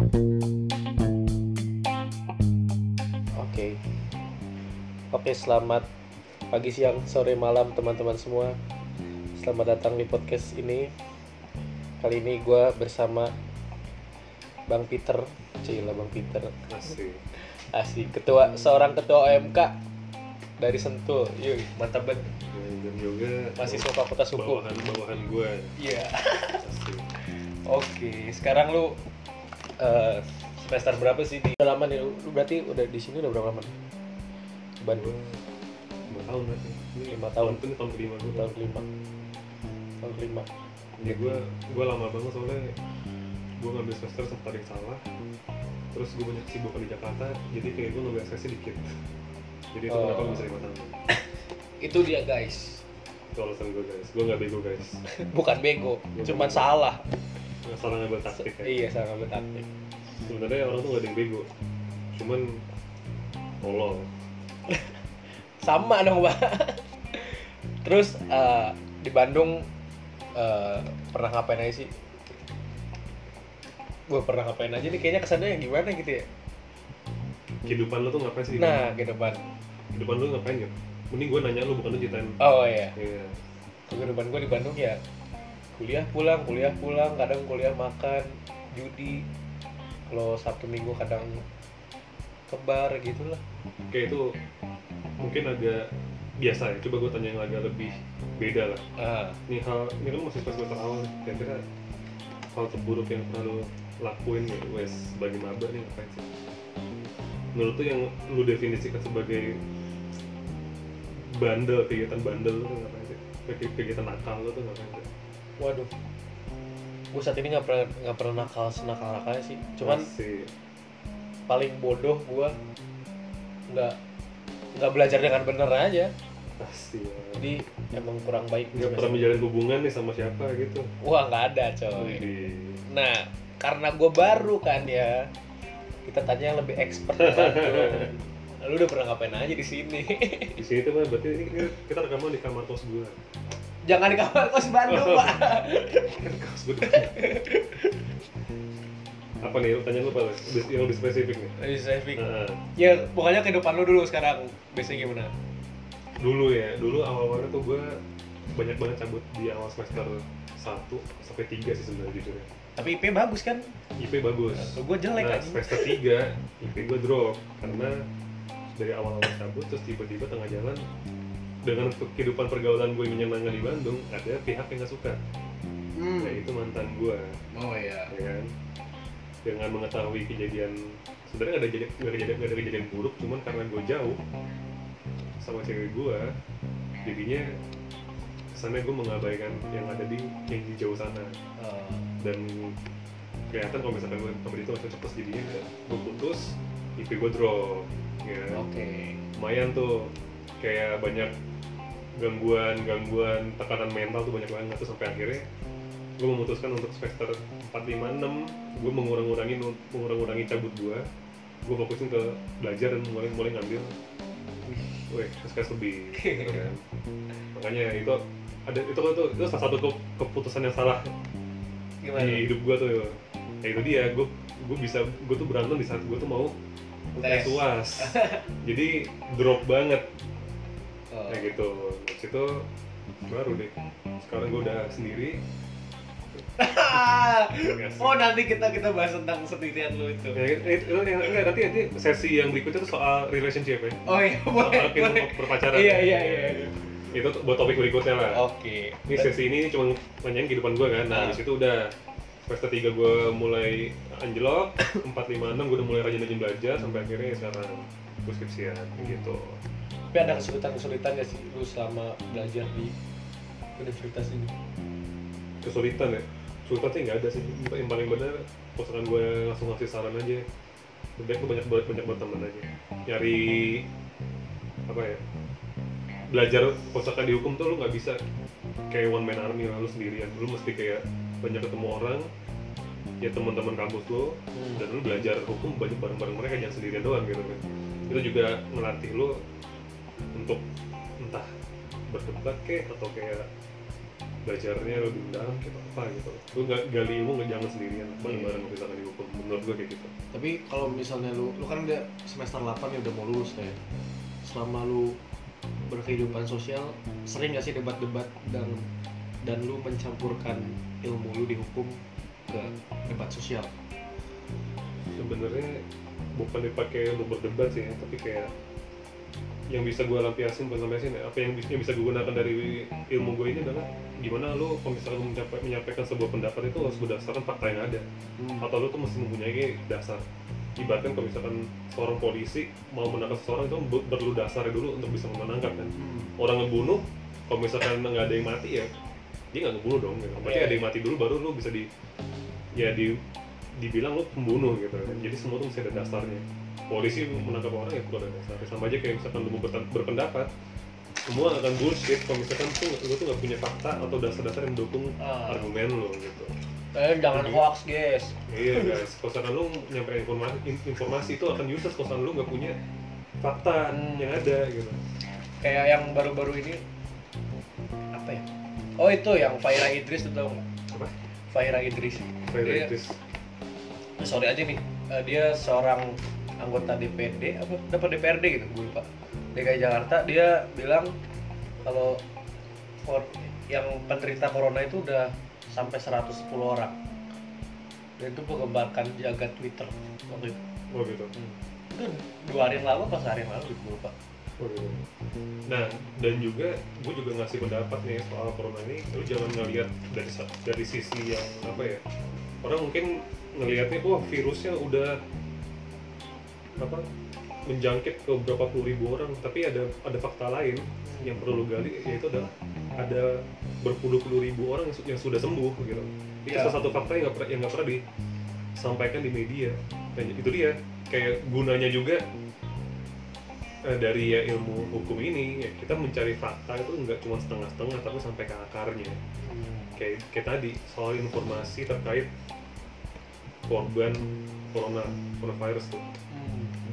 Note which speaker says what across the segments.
Speaker 1: Oke. Oke, selamat pagi, siang, sore, malam teman-teman semua. Selamat datang di podcast ini. Kali ini gue bersama Bang Peter, Cila Bang Peter,
Speaker 2: Asik.
Speaker 1: asik ketua seorang ketua OMK dari Sentul. Yuk, mantap banget.
Speaker 2: Dan juga
Speaker 1: Mahasiswa Fakultas Hukum.
Speaker 2: bawahan bawahan gue.
Speaker 1: Iya.
Speaker 2: Asik.
Speaker 1: Oke, sekarang lu eh, semester berapa sih di udah lama nih? Lu berarti udah di sini udah berapa lama? nih? Di Bandung.
Speaker 2: Lima tahun berarti. Ini
Speaker 1: Lima tahun.
Speaker 2: Ini tahun kelima gue.
Speaker 1: tahun kelima tahun kelima
Speaker 2: Ya gue gue lama banget soalnya gue ngambil semester sempat yang salah. Terus gue banyak kesibukan di Jakarta, jadi kayak gue ngambil aksesnya dikit. Jadi itu
Speaker 1: Oh.
Speaker 2: kenapa gue bisa lima tahun.
Speaker 1: itu dia guys
Speaker 2: Itu alasan gue guys. Gue nggak bego guys.
Speaker 1: bukan bego cuman salah
Speaker 2: salah ngambil taktik ya.
Speaker 1: iya salah ngambil taktik
Speaker 2: Sebenarnya orang tuh gak ada yang bego. Cuman tolol.
Speaker 1: sama dong pak terus eh, di Bandung eh, pernah ngapain aja sih gue pernah ngapain aja nih kayaknya kesannya yang gimana gitu ya
Speaker 2: Kehidupan lo tuh ngapain sih?
Speaker 1: nah ke depan
Speaker 2: Kehidupan lo ngapain gitu? Mending gue nanya lu bukan lu ceritain.
Speaker 1: oh iya
Speaker 2: Iya.
Speaker 1: kehidupan gue di Bandung ya kuliah pulang kuliah pulang kadang kuliah makan judi kalau sabtu minggu kadang ke bar gitu lah
Speaker 2: Kayak itu mungkin agak biasa ya. Coba gue tanya yang agak lebih beda lah.
Speaker 1: ah
Speaker 2: Ini hal, ini kan masih pas semester awal. Kira-kira hal terburuk yang pernah lakuin ya, wes sebagai maba nih ngapain sih? Menurut tuh yang lu definisikan sebagai bandel, kegiatan bandel lu tuh ngapain sih? Kegi- Kegiatan nakal lu tuh ngapain sih?
Speaker 1: Waduh gue saat ini nggak pernah nggak pernah nakal senakal nakalnya sih cuman
Speaker 2: Masih.
Speaker 1: paling bodoh gue nggak nggak belajar dengan bener aja
Speaker 2: Pasti ya.
Speaker 1: jadi emang kurang baik
Speaker 2: Nggak pernah menjalin hubungan nih sama siapa gitu.
Speaker 1: wah nggak ada coy
Speaker 2: Wih.
Speaker 1: nah karena gue baru kan ya kita tanya yang lebih expert kan lu udah pernah ngapain aja di sini
Speaker 2: Di sini tuh berarti ini kita rekaman di kamar kos gue.
Speaker 1: Jangan di kamar kos Bandung pak
Speaker 2: Kan kos Apa nih, lu tanya lu apa? Yang lebih spesifik nih.
Speaker 1: Lebih spesifik.
Speaker 2: Nah,
Speaker 1: ya pokoknya kehidupan lu dulu sekarang biasanya gimana
Speaker 2: dulu ya, dulu awal-awalnya tuh gue banyak banget cabut di awal semester 1 sampai 3 sih sebenarnya jujur ya.
Speaker 1: tapi IP bagus kan
Speaker 2: IP bagus.
Speaker 1: Kalau gue jelek
Speaker 2: Nah,
Speaker 1: aja
Speaker 2: semester 3 IP gue drop karena dari awal-awal cabut terus tiba-tiba tengah jalan dengan kehidupan pergaulan gue yang menyenangkan di Bandung ada pihak yang gak suka
Speaker 1: hmm.
Speaker 2: nah itu mantan gue
Speaker 1: oh iya
Speaker 2: ya kan dengan mengetahui kejadian sebenarnya ada nggak ada kejadian, nggak ada kejadian buruk cuman karena gue jauh sama cewek gue jadinya kesannya gue mengabaikan yang ada di yang di jauh sana
Speaker 1: Oh.
Speaker 2: dan kelihatan kalau misalkan gue dia itu masih cepet jadinya gue putus IP gue drop ya kan?
Speaker 1: oke
Speaker 2: lumayan tuh kayak banyak gangguan gangguan tekanan mental tuh banyak banget. Tuh sampai akhirnya gue memutuskan untuk semester 4, 5, 6 gue mengurang-urangi mengurang-urangi cabut gue gue fokusin ke belajar dan mulai mulai ngambil weh SKS lebih gitu kan. Makanya itu ada itu kan tuh itu salah satu ke- keputusan yang salah
Speaker 1: gimana?
Speaker 2: di hidup gue tuh ya itu dia gue gue bisa gue tuh berantem di saat gue tuh mau
Speaker 1: Tes.
Speaker 2: uas. Jadi drop banget.
Speaker 1: Oh.
Speaker 2: kayak gitu Itu baru deh. Sekarang gue udah sendiri.
Speaker 1: Oh nanti kita kita bahas tentang sendirian lu itu.
Speaker 2: Ya, itu, itu, yang- enggak, nanti nanti sesi yang berikutnya tuh soal relationship ya.
Speaker 1: Oh iya boleh
Speaker 2: soal
Speaker 1: boleh.
Speaker 2: berpacaran.
Speaker 1: Iya iya iya.
Speaker 2: Itu tuh buat topik berikutnya lah.
Speaker 1: Oke.
Speaker 2: Ini sesi ini cuma nanyain kehidupan gue kan. Nah
Speaker 1: Ah.
Speaker 2: di situ udah semester 3 gue mulai anjlok 4, 5, 6 gue udah mulai rajin-rajin belajar sampai akhirnya sekarang gue skripsian gitu.
Speaker 1: Tapi ada kesulitan kesulitan gak sih lu selama belajar di universitas ini?
Speaker 2: Kesulitan ya? Kesulitan sih nggak ada sih. Yang paling benar misalkan gue langsung ngasih saran aja. Lebih baik banyak banget banyak berteman aja. Nyari apa ya belajar misalkan di hukum tuh lu nggak bisa. Kayak one man army lah lu sendirian. Lu mesti kayak banyak ketemu orang ya teman-teman kampus lo dan lu belajar hukum banyak bareng-bareng. Mereka jangan sendirian doang gitu kan itu juga ngelatih lu untuk entah berdebat kek atau kayak belajarnya lebih mendalam gitu apa gitu. Lu gak gali ilmu nggak jangan sendirian bareng-bareng misalkan di hukum menurut gue kayak gitu.
Speaker 1: Tapi kalau misalnya lu lu kan udah semester 8 ya udah mau lulus kayak selama lu berkehidupan sosial sering gak sih debat-debat dan dan lu mencampurkan ilmu lu di hukum ke debat sosial?
Speaker 2: Sebenarnya bukan dipakai untuk berdebat sih ya, tapi kayak yang bisa gue lampiasin bukan lampiasin ya, apa yang bisa, yang bisa gue gunakan dari ilmu gue ini adalah gimana lu kalau misalkan lu mencapai- menyampaikan sebuah pendapat itu harus berdasarkan fakta yang ada atau lu tuh mesti mempunyai dasar ibaratkan kalau misalkan seorang polisi mau menangkap seseorang itu perlu dasarnya dulu untuk bisa menangkap kan
Speaker 1: Hmm.
Speaker 2: orang ngebunuh kalau misalkan nggak ada yang mati ya dia nggak ngebunuh dong gitu. Berarti
Speaker 1: Iya.
Speaker 2: ada yang mati dulu baru lu bisa di ya di dibilang lu pembunuh gitu. Jadi semua tuh mesti ada dasarnya. Polisi menangkap orang ya perlu ada dasarnya. Sama aja kayak misalkan lu berpen- berpendapat semua akan bullshit. Kalau misalkan tuh lu tuh nggak punya fakta atau dasar-dasar yang mendukung
Speaker 1: Ah.
Speaker 2: argumen lu gitu.
Speaker 1: Eh, jangan
Speaker 2: Jadi-
Speaker 1: hoax guys.
Speaker 2: Iya guys. Kalau misalkan lu nyampe informasi informasi itu akan useless kalau misalkan lu nggak punya fakta
Speaker 1: Hmm.
Speaker 2: yang ada gitu.
Speaker 1: Kayak yang baru-baru ini apa ya? Oh itu yang Faira Idris itu tau nggak?
Speaker 2: apa?
Speaker 1: Faira Idris.
Speaker 2: Fair
Speaker 1: Dia-
Speaker 2: Idris.
Speaker 1: Sorry aja nih. Eh, dia seorang anggota DPD apa dapat DPRD gitu gue lupa. DKI Jakarta dia bilang kalau for, yang penderita corona itu udah sampai 110 orang. Dan itu menggembarkan jagat Twitter waktu itu.
Speaker 2: Oh gitu?
Speaker 1: Itu dua hari yang lalu pas hari yang lalu? Gitu, gue lupa.
Speaker 2: Oh, gitu. Nah, dan juga gue juga ngasih pendapat nih soal corona ini, lu jangan ngelihat dari dari sisi yang apa ya? Orang mungkin ngelihatnya wah virusnya udah apa menjangkit ke berapa puluh ribu orang, tapi ada ada fakta lain yang perlu lu gali yaitu adalah ada berpuluh-puluh ribu orang yang, yang sudah sembuh gitu. Itu
Speaker 1: Iya.
Speaker 2: salah satu fakta yang nggak pernah yang nggak pernah disampaikan di media. Dan itu dia kayak gunanya juga eh, dari ya ilmu hukum ini ya kita mencari fakta itu nggak cuma setengah-setengah tapi sampai ke akarnya kayak kayak tadi soal informasi terkait korban corona coronavirus tuh.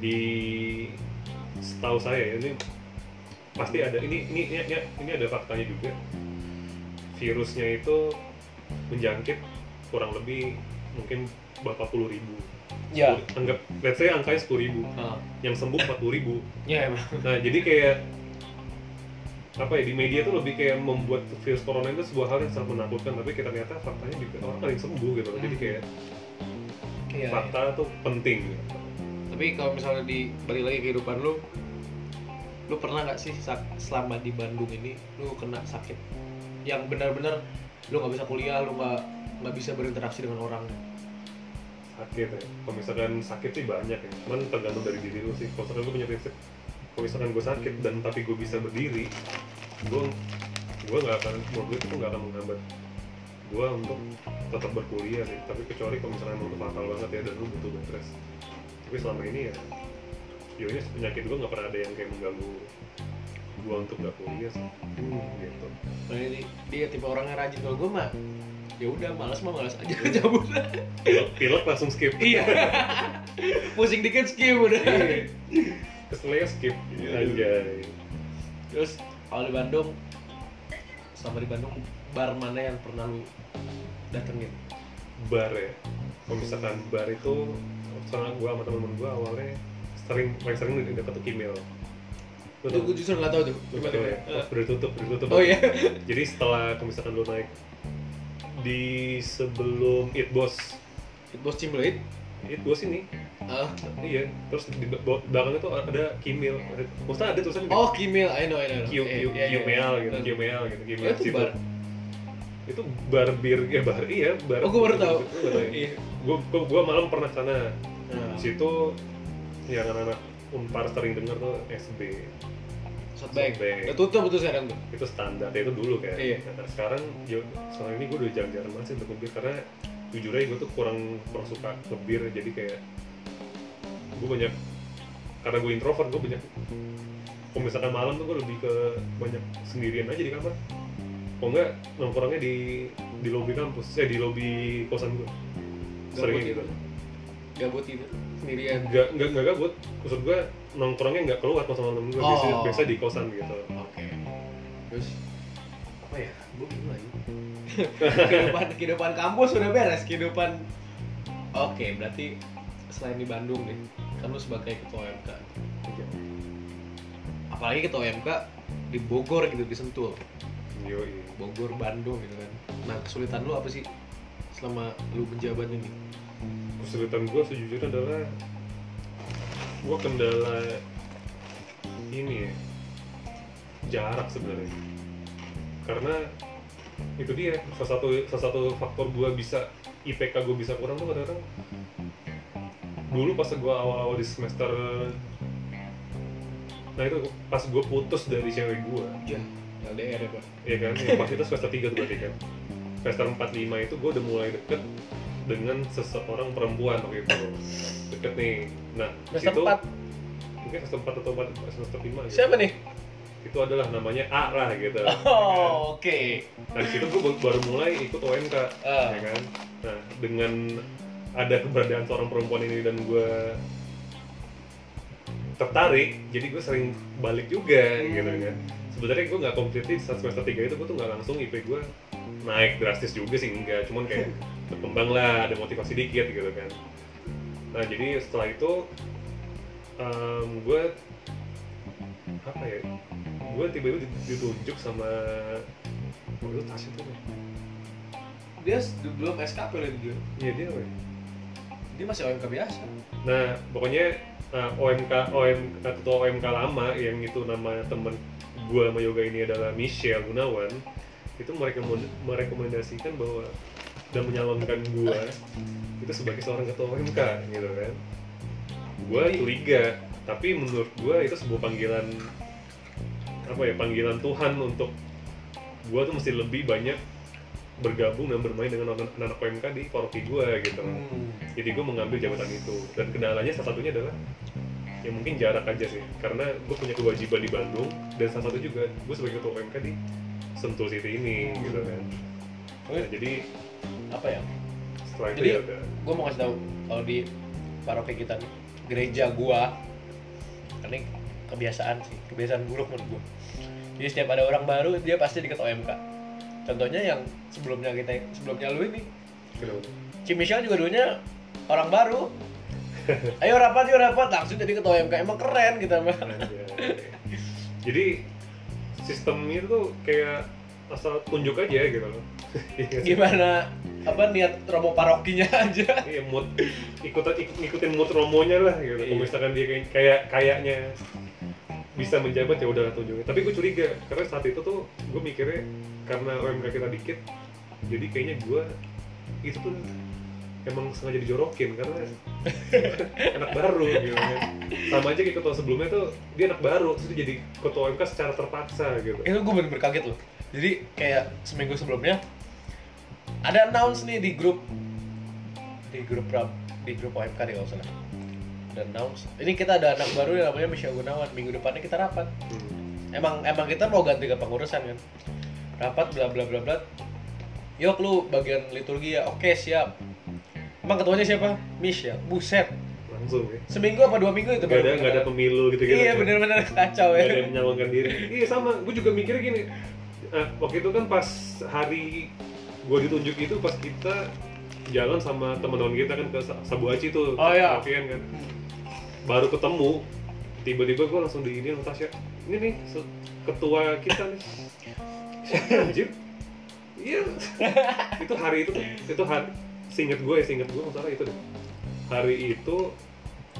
Speaker 2: Di setahu saya ya, ini pasti ada ini ini ini, ini, ini ada faktanya juga. Virusnya itu menjangkit kurang lebih mungkin berapa puluh ribu.
Speaker 1: Ya.
Speaker 2: Anggap let's say angkanya sepuluh ribu.
Speaker 1: Ah.
Speaker 2: yang sembuh empat puluh ribu.
Speaker 1: Ya emang.
Speaker 2: Nah, jadi kayak apa ya di media tuh lebih kayak membuat virus corona itu sebuah hal yang sangat menakutkan, tapi kita ternyata faktanya juga orang yang sembuh gitu. Jadi kayak
Speaker 1: iya,
Speaker 2: fakta tuh penting. gitu.
Speaker 1: tapi kalau misalnya di balik lagi kehidupan lu lu pernah nggak sih selama di Bandung ini lu kena sakit yang benar-benar lu nggak bisa kuliah lu nggak nggak bisa berinteraksi dengan orang
Speaker 2: Sakit ya. Kalau misalkan sakit sih banyak ya. Cuman tergantung dari diri lu sih. Kalau misalkan gue punya prinsip, kalau misalkan gue sakit dan tapi gue bisa berdiri, gue gue nggak akan, menurut gue itu nggak akan menghambat gue untuk tetap berkuliah sih. Tapi kecuali kalau misalnya emang udah fatal banget ya dan lu butuh rest. Tapi selama ini ya, ya ini penyakit gue nggak pernah ada yang kayak mengganggu gue untuk nggak kuliah sih. Gitu.
Speaker 1: nah ini dia tipe orangnya rajin kalau gue mah ya udah malas mah malas aja cabut
Speaker 2: Pilek, pilek langsung skip.
Speaker 1: iya pusing dikit skip udah
Speaker 2: Iya. Keselnya skip. Anjay.
Speaker 1: terus kalau di Bandung sama di Bandung bar mana yang pernah lu datengin
Speaker 2: bar ya kalau misalkan bar itu sama gua sama temen-temen gua awalnya sering paling sering di dekat tuh Kimil Lu
Speaker 1: itu
Speaker 2: tau?
Speaker 1: gue justru nggak tahu tuh gimana
Speaker 2: tau ya? Oh, udah tutup udah tutup
Speaker 1: oh iya
Speaker 2: jadi setelah kalau misalkan lu naik di sebelum It Boss
Speaker 1: it was Cimbelit
Speaker 2: It Boss ini
Speaker 1: ah
Speaker 2: iya terus di belakangnya tuh ada Kimil maksudnya ada tulisannya
Speaker 1: oh Kimil I know I know
Speaker 2: Q
Speaker 1: Eh, iya, iya, iya.
Speaker 2: gitu Qmeal gitu
Speaker 1: Oh, itu
Speaker 2: situ.
Speaker 1: bar
Speaker 2: itu bar bir ya bar iya bar
Speaker 1: Oh, gua baru tahu.
Speaker 2: Gua nggak tahu ya.
Speaker 1: Iya.
Speaker 2: gua, malam pernah sana
Speaker 1: Nah,
Speaker 2: situ yang anak-anak unpar sering denger tuh SB.
Speaker 1: Softbank. Udah tutup tuh sekarang tuh.
Speaker 2: itu standar ya itu dulu kan
Speaker 1: Iya.
Speaker 2: nah, sekarang ya, sekarang ini gue udah jarang-jarang banget sih untuk ngebir karena jujur aja gue tuh kurang kurang suka ngebir jadi kayak gue banyak karena gue introvert gue banyak kalau misalkan malam tuh gue lebih ke banyak sendirian aja di kamar kalau enggak nongkrongnya di di lobi kampus eh di lobi kosan gue sering gitu
Speaker 1: gitu. Gabut gitu. Sendirian.
Speaker 2: nggak nggak nggak gabut maksud gue nongkrongnya nggak keluar sama temen gue biasa
Speaker 1: Oh.
Speaker 2: biasa di kosan gitu
Speaker 1: Oke. Terus apa
Speaker 3: ya gue bingung lagi
Speaker 1: kehidupan kehidupan kampus udah beres kehidupan oke berarti selain di Bandung nih kan lu sebagai ketua MK apalagi ketua MK di Bogor gitu di Sentul.
Speaker 2: Yo,
Speaker 1: Bogor Bandung gitu kan. Nah kesulitan lu apa sih selama lu menjabat ini?
Speaker 2: Kesulitan gue sejujurnya adalah gue kendala ini ya. Jarak sebenarnya. Karena itu dia salah satu salah satu faktor gue bisa IPK gue bisa kurang tuh kadang-kadang. Dulu pas gue awal-awal di semester nah itu pas gue putus dari cewek gue
Speaker 1: ya LDR ya pak.
Speaker 2: Ya kan yang pas itu semester 3 tuh berarti kan. Semester 4 5 itu gue udah mulai deket dengan seseorang perempuan waktu itu. Deket nih. Nah
Speaker 1: semester
Speaker 2: situ-
Speaker 1: 4
Speaker 2: mungkin semester 4 atau 4, semester 5 gitu.
Speaker 1: siapa nih
Speaker 2: itu adalah namanya A lah gitu.
Speaker 1: Oh oke.
Speaker 2: Nah di situ gue baru mulai ikut OMK
Speaker 1: Ah.
Speaker 2: ya kan? Nah dengan ada keberadaan seorang perempuan ini dan gue tertarik jadi gue sering balik juga
Speaker 1: Hmm.
Speaker 2: gitu kan. Sebenarnya gue nggak completely saat semester 3 itu gue tuh nggak langsung IP gue naik drastis juga sih enggak cuman kayak berkembang lah ada motivasi dikit gitu kan. Nah jadi setelah itu em, gue apa ya gue tiba-tiba ditunjuk sama oh, itu Tasya tuh ya?
Speaker 1: dia belum SKP lagi dia
Speaker 2: Iya dia apa
Speaker 1: dia masih OMK biasa
Speaker 2: Nah, pokoknya uh, OMK OMK ketua OMK lama yang itu nama temen gua sama Yoga ini adalah Michelle Gunawan itu mereka merekomendasikan bahwa dan menyalonkan gua itu sebagai seorang ketua OMK gitu kan. Gua curiga, tapi menurut gua itu sebuah panggilan apa ya panggilan Tuhan untuk gua tuh mesti lebih banyak bergabung dan bermain dengan anak- anak OMK di paroki gua gitu. Jadi gue mengambil jabatan itu. Dan kendalanya salah satunya adalah ya mungkin jarak aja sih. Karena gue punya kewajiban di Bandung dan salah satu juga gue sebagai ketua UMK di Sentul City ini gitu kan. Nah, jadi
Speaker 1: apa ya?
Speaker 2: Setelah itu
Speaker 1: Jadi-
Speaker 2: ya udah.
Speaker 1: gue mau kasih tahu kalau di paroki kita nih gereja gua ini kebiasaan sih kebiasaan buruk menurut gua jadi setiap ada orang baru dia pasti deket OMK contohnya yang sebelumnya kita sebelumnya lu ini.
Speaker 2: Kenapa?
Speaker 1: Ci Michelle juga dulunya orang baru. Ayo rapat yuk rapat. Langsung jadi ketua OMK emang keren kita mah
Speaker 2: Anjay. jadi sistemnya tuh kayak asal tunjuk aja gitu loh. Iya
Speaker 1: gimana? Apa niat romo parokinya aja?
Speaker 2: Iya mood. Ikutan ik- ikutin mood romonya lah gitu.
Speaker 1: Iya.
Speaker 2: misalkan dia kayak kayaknya bisa menjabat ya udah tunjukin. Tapi gue curiga karena saat itu tuh gue mikirnya karena OMK kita dikit, jadi kayaknya gue itu tuh emang sengaja dijorokin karena anak baru gitu kan. Sama aja kayak ketua sebelumnya tuh dia anak baru terus dia jadi ketua OMK secara terpaksa gitu.
Speaker 1: itu gue bener-bener kaget loh jadi kayak seminggu sebelumnya ada announce nih di grup di grup di grup OMK deh kalau salah ada announce ini kita ada anak baru yang namanya Michelle Gunawan. Minggu depannya kita rapat.
Speaker 2: Hmm.
Speaker 1: emang emang kita mau ganti ke pengurusan kan? Rapat bla bla bla bla. Yuk lu bagian liturgi ya. Oke siap. Emang ketuanya siapa? Michelle. Buset.
Speaker 2: Langsung ya.
Speaker 1: seminggu apa dua minggu itu
Speaker 2: Gak ada nggak ada pemilu gitu gitu.
Speaker 1: iya bener-bener kacau
Speaker 2: Gak ada
Speaker 1: ya
Speaker 2: yang menyalonkan diri. Iya sama. Gue juga mikirnya gini. Eh, waktu itu kan pas hari gue ditunjuk itu pas kita jalan sama teman-teman kita kan ke Sa- Sabuaci tuh.
Speaker 1: Oh, iya.
Speaker 2: Kan baru ketemu tiba-tiba gue langsung di ini sama Tasya ini nih ketua kita nih Siapa anjir iya itu hari itu itu hari seinget gue ya seinget gue masalah itu deh hari itu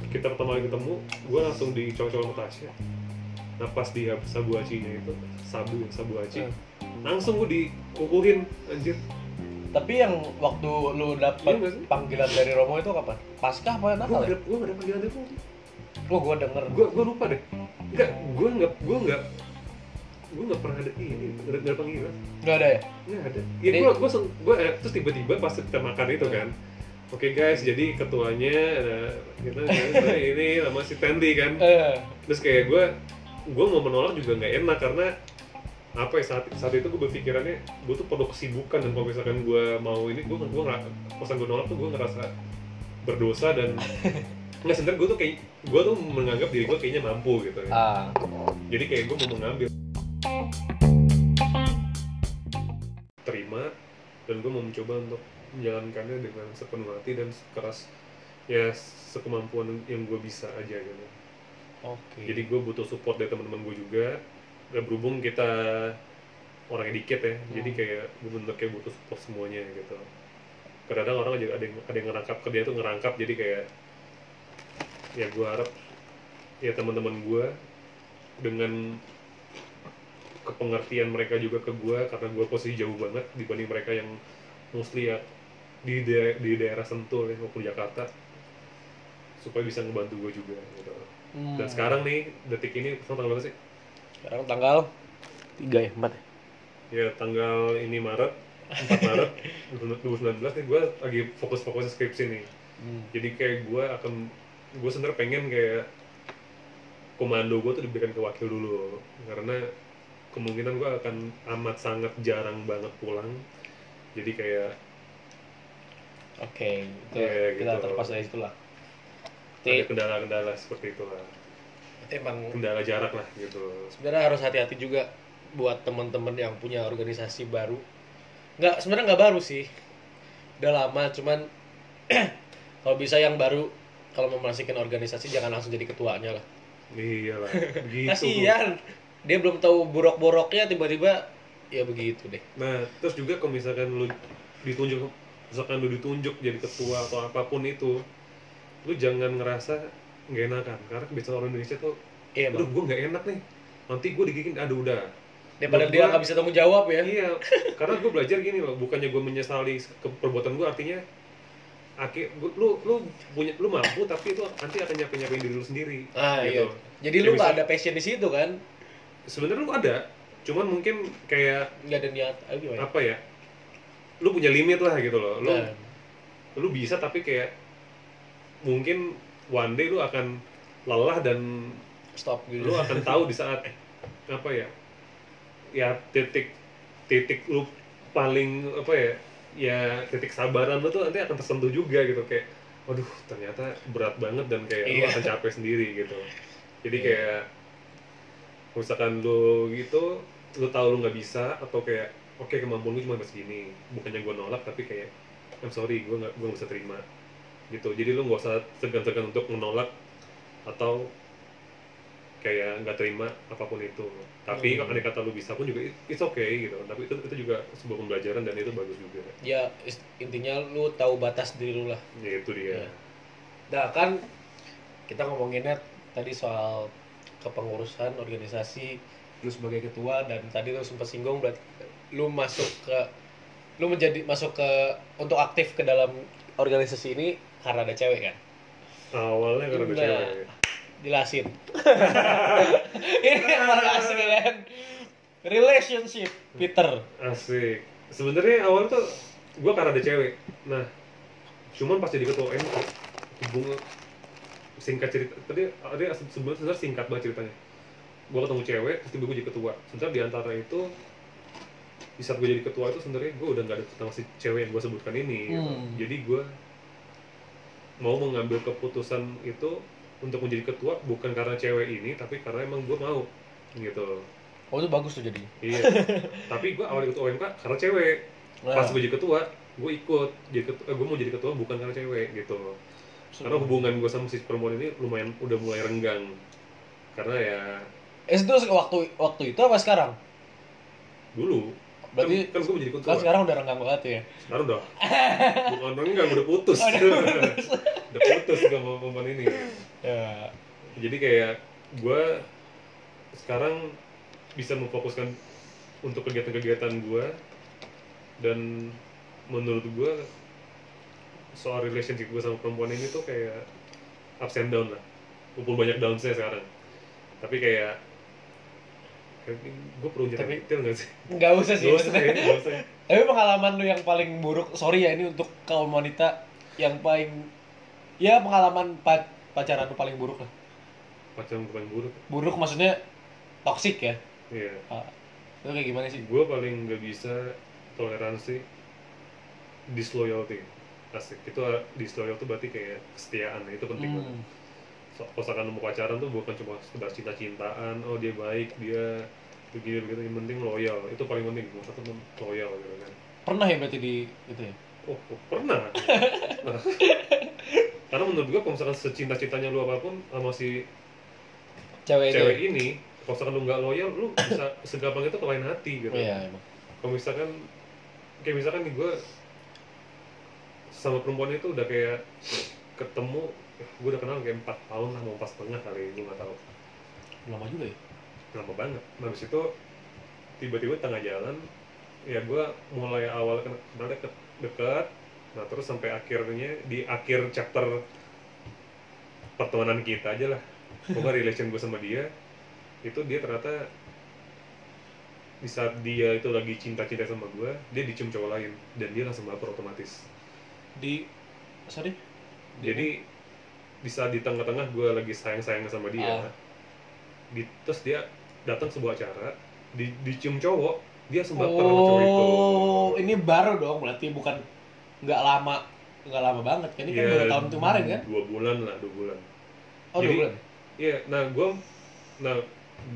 Speaker 2: kita pertama kali ketemu gue langsung dicocok sama Tasya nah pas di sabu acinya itu sabu sabu aci
Speaker 1: Hmm.
Speaker 2: langsung gue dikukuhin anjir
Speaker 1: Tapi yang waktu lu
Speaker 2: Iya
Speaker 1: dapet
Speaker 2: sih?
Speaker 1: panggilan dari Romo itu kapan? Paskah apa Natal ya?
Speaker 2: gue gak ada panggilan itu
Speaker 1: Oh gua denger.
Speaker 2: Gue gue lupa deh. Enggak gue nggak gue nggak gue nggak pernah ada ini nggak ada panggilan
Speaker 1: Gak ada ya?
Speaker 2: nggak ada. Ya gue gue gue terus tiba-tiba pas kita makan itu kan Oke guys, jadi ketuanya nah, kita ini nama si Tendi kan.
Speaker 1: Eh,
Speaker 2: Terus kayak gue, gue mau menolak juga nggak enak karena apa ya saat saat itu gue berpikirannya gue tuh perlu kesibukan dan kalau misalkan gue mau ini gue gue nggak pas gue nolak tuh gue ngerasa berdosa dan nggak sebenarnya gue tuh kayak gue tuh menganggap diri gue kayaknya mampu gitu ya.
Speaker 1: ah,
Speaker 2: jadi kayak gue mau mengambil. Dan gue mau mencoba untuk menjalankannya dengan sepenuh hati dan keras ya sekemampuan yang gue bisa aja gitu.
Speaker 1: Oke.
Speaker 2: Jadi gue butuh support dari teman-teman gue juga. Dan berhubung kita orangnya dikit ya jadi
Speaker 1: Hmm.
Speaker 2: kayak gue bener kayak butuh support semuanya gitu. Kadang-kadang orang juga ada yang ada yang ngerangkap kerja tuh ngerangkap jadi kayak ya gue harap ya teman-teman gue dengan kepengertian mereka juga ke gue karena gue posisi jauh banget dibanding mereka yang mostly ya di daerah, di daerah Sentul ya maupun Jakarta supaya bisa ngebantu gue juga gitu
Speaker 1: Hmm.
Speaker 2: dan sekarang nih detik ini tanggal berapa sih
Speaker 3: Sekarang tanggal 3 ya, 4 ya?
Speaker 2: ya tanggal ini Maret 4 Maret 2019 nih gue lagi fokus-fokus skripsi nih
Speaker 1: Hmm.
Speaker 2: jadi kayak gue akan gue sebenarnya pengen kayak komando gue tuh diberikan ke wakil dulu. Karena kemungkinan gue akan amat sangat jarang banget pulang. Jadi kayak
Speaker 1: oke itu
Speaker 2: Ya,
Speaker 1: kita
Speaker 2: gitu.
Speaker 1: terpas dari itulah.
Speaker 2: Ada kendala-kendala seperti itulah.
Speaker 1: berarti emang
Speaker 2: kendala jarak lah gitu.
Speaker 1: sebenarnya harus hati-hati juga buat teman-teman yang punya organisasi baru. Nggak sebenarnya nggak baru sih. Udah lama cuman kalau bisa yang baru kalau mau masukin organisasi jangan langsung jadi ketuanya lah
Speaker 2: iyalah gitu
Speaker 1: kasihan dia belum tahu borok-boroknya tiba-tiba ya begitu deh
Speaker 2: Nah, terus juga kalau misalkan lu ditunjuk, misalkan lu ditunjuk jadi ketua atau apa pun itu, lu jangan ngerasa nggak enakan. Karena kebiasaan orang Indonesia tuh,
Speaker 1: iya
Speaker 2: aduh gue nggak enak nih. Nanti gue digigit, aduh udah.
Speaker 1: daripada dia nggak bisa tanggung jawab ya
Speaker 2: Iya, karena gue belajar gini loh, bukannya gue menyesali perbuatan gue, artinya akhir lu lu punya lu mampu tapi itu nanti akan nyapain nyapain diri lu sendiri
Speaker 1: ah
Speaker 2: gitu.
Speaker 1: iya. Jadi lu
Speaker 2: Ya,
Speaker 1: nggak
Speaker 2: bisa-
Speaker 1: ada passion di situ kan?
Speaker 2: Sebenarnya lu ada cuman mungkin kayak
Speaker 1: nggak ada niat ah,
Speaker 2: apa ya? Lu punya limit lah gitu loh. Lu
Speaker 1: Nah,
Speaker 2: lu bisa tapi kayak mungkin one day lu akan lelah dan
Speaker 1: stop gitu.
Speaker 2: lu akan tahu di saat apa ya? Ya titik titik lu paling apa ya ya titik sabaran lu tuh nanti akan tersentuh juga gitu kayak waduh ternyata berat banget dan kayak lu
Speaker 1: Iya.
Speaker 2: akan capek sendiri gitu jadi
Speaker 1: Iya.
Speaker 2: kayak misalkan lu gitu lu tahu lu nggak bisa atau kayak oke kemampuan gue cuma segini bukannya gue nolak tapi kayak I'm sorry gue nggak gue nggak bisa terima gitu jadi lu nggak usah segan-segan untuk menolak atau kayak nggak terima apa pun itu. Tapi
Speaker 1: Hmm.
Speaker 2: kalau andai kata lu bisa pun juga it- it's okay gitu. Tapi itu itu juga sebuah pembelajaran dan itu bagus juga.
Speaker 1: Ya intinya lu tahu batas diri lu lah.
Speaker 2: Ya itu dia.
Speaker 1: Iya. nah kan kita ngomonginnya tadi soal kepengurusan organisasi lu sebagai ketua dan tadi lu sempat singgung berarti lu masuk ke lu menjadi masuk ke untuk aktif ke dalam organisasi ini karena ada cewek kan?
Speaker 2: Awalnya karena ada
Speaker 1: Nah,
Speaker 2: cewek
Speaker 1: jelasin. Ini yang paling asik ya kan? Relationship Peter.
Speaker 2: Asik. Sebenarnya awalnya tuh gue karena ada cewek. Nah cuman pas jadi ketua MK bunga singkat cerita tadi tadi sebenarnya singkat banget ceritanya. Gue ketemu cewek terus tiba gue jadi ketua. Sebenarnya di antara itu di saat gue jadi ketua itu sebenarnya gue udah nggak ada tentang si cewek yang gue sebutkan ini gitu.
Speaker 1: Hmm.
Speaker 2: jadi gue mau mengambil keputusan itu untuk menjadi ketua bukan karena cewek ini tapi karena emang gue mau gitu.
Speaker 1: Oh itu bagus tuh jadi.
Speaker 2: Iya. Tapi gue awal ikut OMK karena cewek. Pas
Speaker 1: Nah,
Speaker 2: gue jadi ketua gue ikut jadi ketua gue mau jadi ketua bukan karena cewek gitu. Karena hubungan gue sama si perempuan ini lumayan udah mulai renggang. Karena ya
Speaker 1: eh, itu waktu waktu itu apa sekarang?
Speaker 2: Dulu
Speaker 1: Berarti-
Speaker 2: kan, kan gue jadi
Speaker 1: kan sekarang udah renggang banget ya?
Speaker 2: Sekarang udah. Bukan renggang udah putus.
Speaker 1: Oh, udah
Speaker 2: udah putus sama perempuan ini.
Speaker 1: Ya.
Speaker 2: Jadi kayak gue sekarang bisa memfokuskan untuk kegiatan-kegiatan gue dan menurut gue soal relationship gue sama perempuan ini tuh kayak ups and down lah. Walaupun banyak downsnya sekarang. Tapi kayak, kayak gue perlu cerita
Speaker 1: Tapi-
Speaker 2: detail nggak sih?
Speaker 1: nggak usah sih
Speaker 2: Gak usah ya, nggak usah.
Speaker 1: Tapi pengalaman lu yang paling buruk, sorry ya ini untuk kaum wanita yang paling ya pengalaman pa- pacaran lu paling buruk lah.
Speaker 2: Pacaran gue paling buruk
Speaker 1: Buruk maksudnya toksik ya.
Speaker 2: iya
Speaker 1: Ah, Lu kayak gimana sih?
Speaker 2: gue paling nggak bisa toleransi disloyalty asik itu uh, disloyal tuh berarti kayak kesetiaan itu penting banget
Speaker 1: Hmm.
Speaker 2: so, misalkan mau pacaran tuh bukan cuma sekedar cinta-cintaan oh dia baik dia begini begitu. Yang penting loyal. Itu paling penting. Nomor satu tuh loyal gitu kan.
Speaker 1: Pernah ya berarti di itu ya?
Speaker 2: Oh, oh, pernah. Nah. karena menurut gua kalau misalkan secinta-cintanya lu apa pun sama si
Speaker 1: cewek, itu
Speaker 2: cewek ini kalau misalkan lu nggak loyal lu bisa segampang itu kelain hati gitu.
Speaker 1: Iya emang.
Speaker 2: Kalau misalkan kayak misalkan nih gue sama perempuan itu udah kayak ketemu gue udah kenal kayak empat tahun lah mau empat setengah kali gue nggak tahu.
Speaker 1: Lama juga ya?
Speaker 2: Lama banget. Nah habis itu tiba-tiba tengah jalan ya gue mulai awal kenal deket dekat nah terus sampai akhirnya di akhir chapter pertemanan kita aja lah. Pokoknya relation gue sama dia itu dia ternyata di saat dia itu lagi cinta-cinta sama gue dia dicium cowok lain dan dia langsung lapor otomatis.
Speaker 1: Di sorry?
Speaker 2: Jadi di saat di tengah-tengah gue lagi sayang-sayang sama dia.
Speaker 1: Ah.
Speaker 2: di, terus dia datang sebuah acara di dicium cowok dia langsung baper sama cowok itu.
Speaker 1: Oh ini baru dong berarti bukan nggak lama nggak lama banget kan? Ini kan
Speaker 2: Iya,
Speaker 1: baru tahun kemarin kan?
Speaker 2: dua bulan lah dua bulan.
Speaker 1: Oh dua
Speaker 2: Jadi-
Speaker 1: bulan?
Speaker 2: Iya, nah gue, nah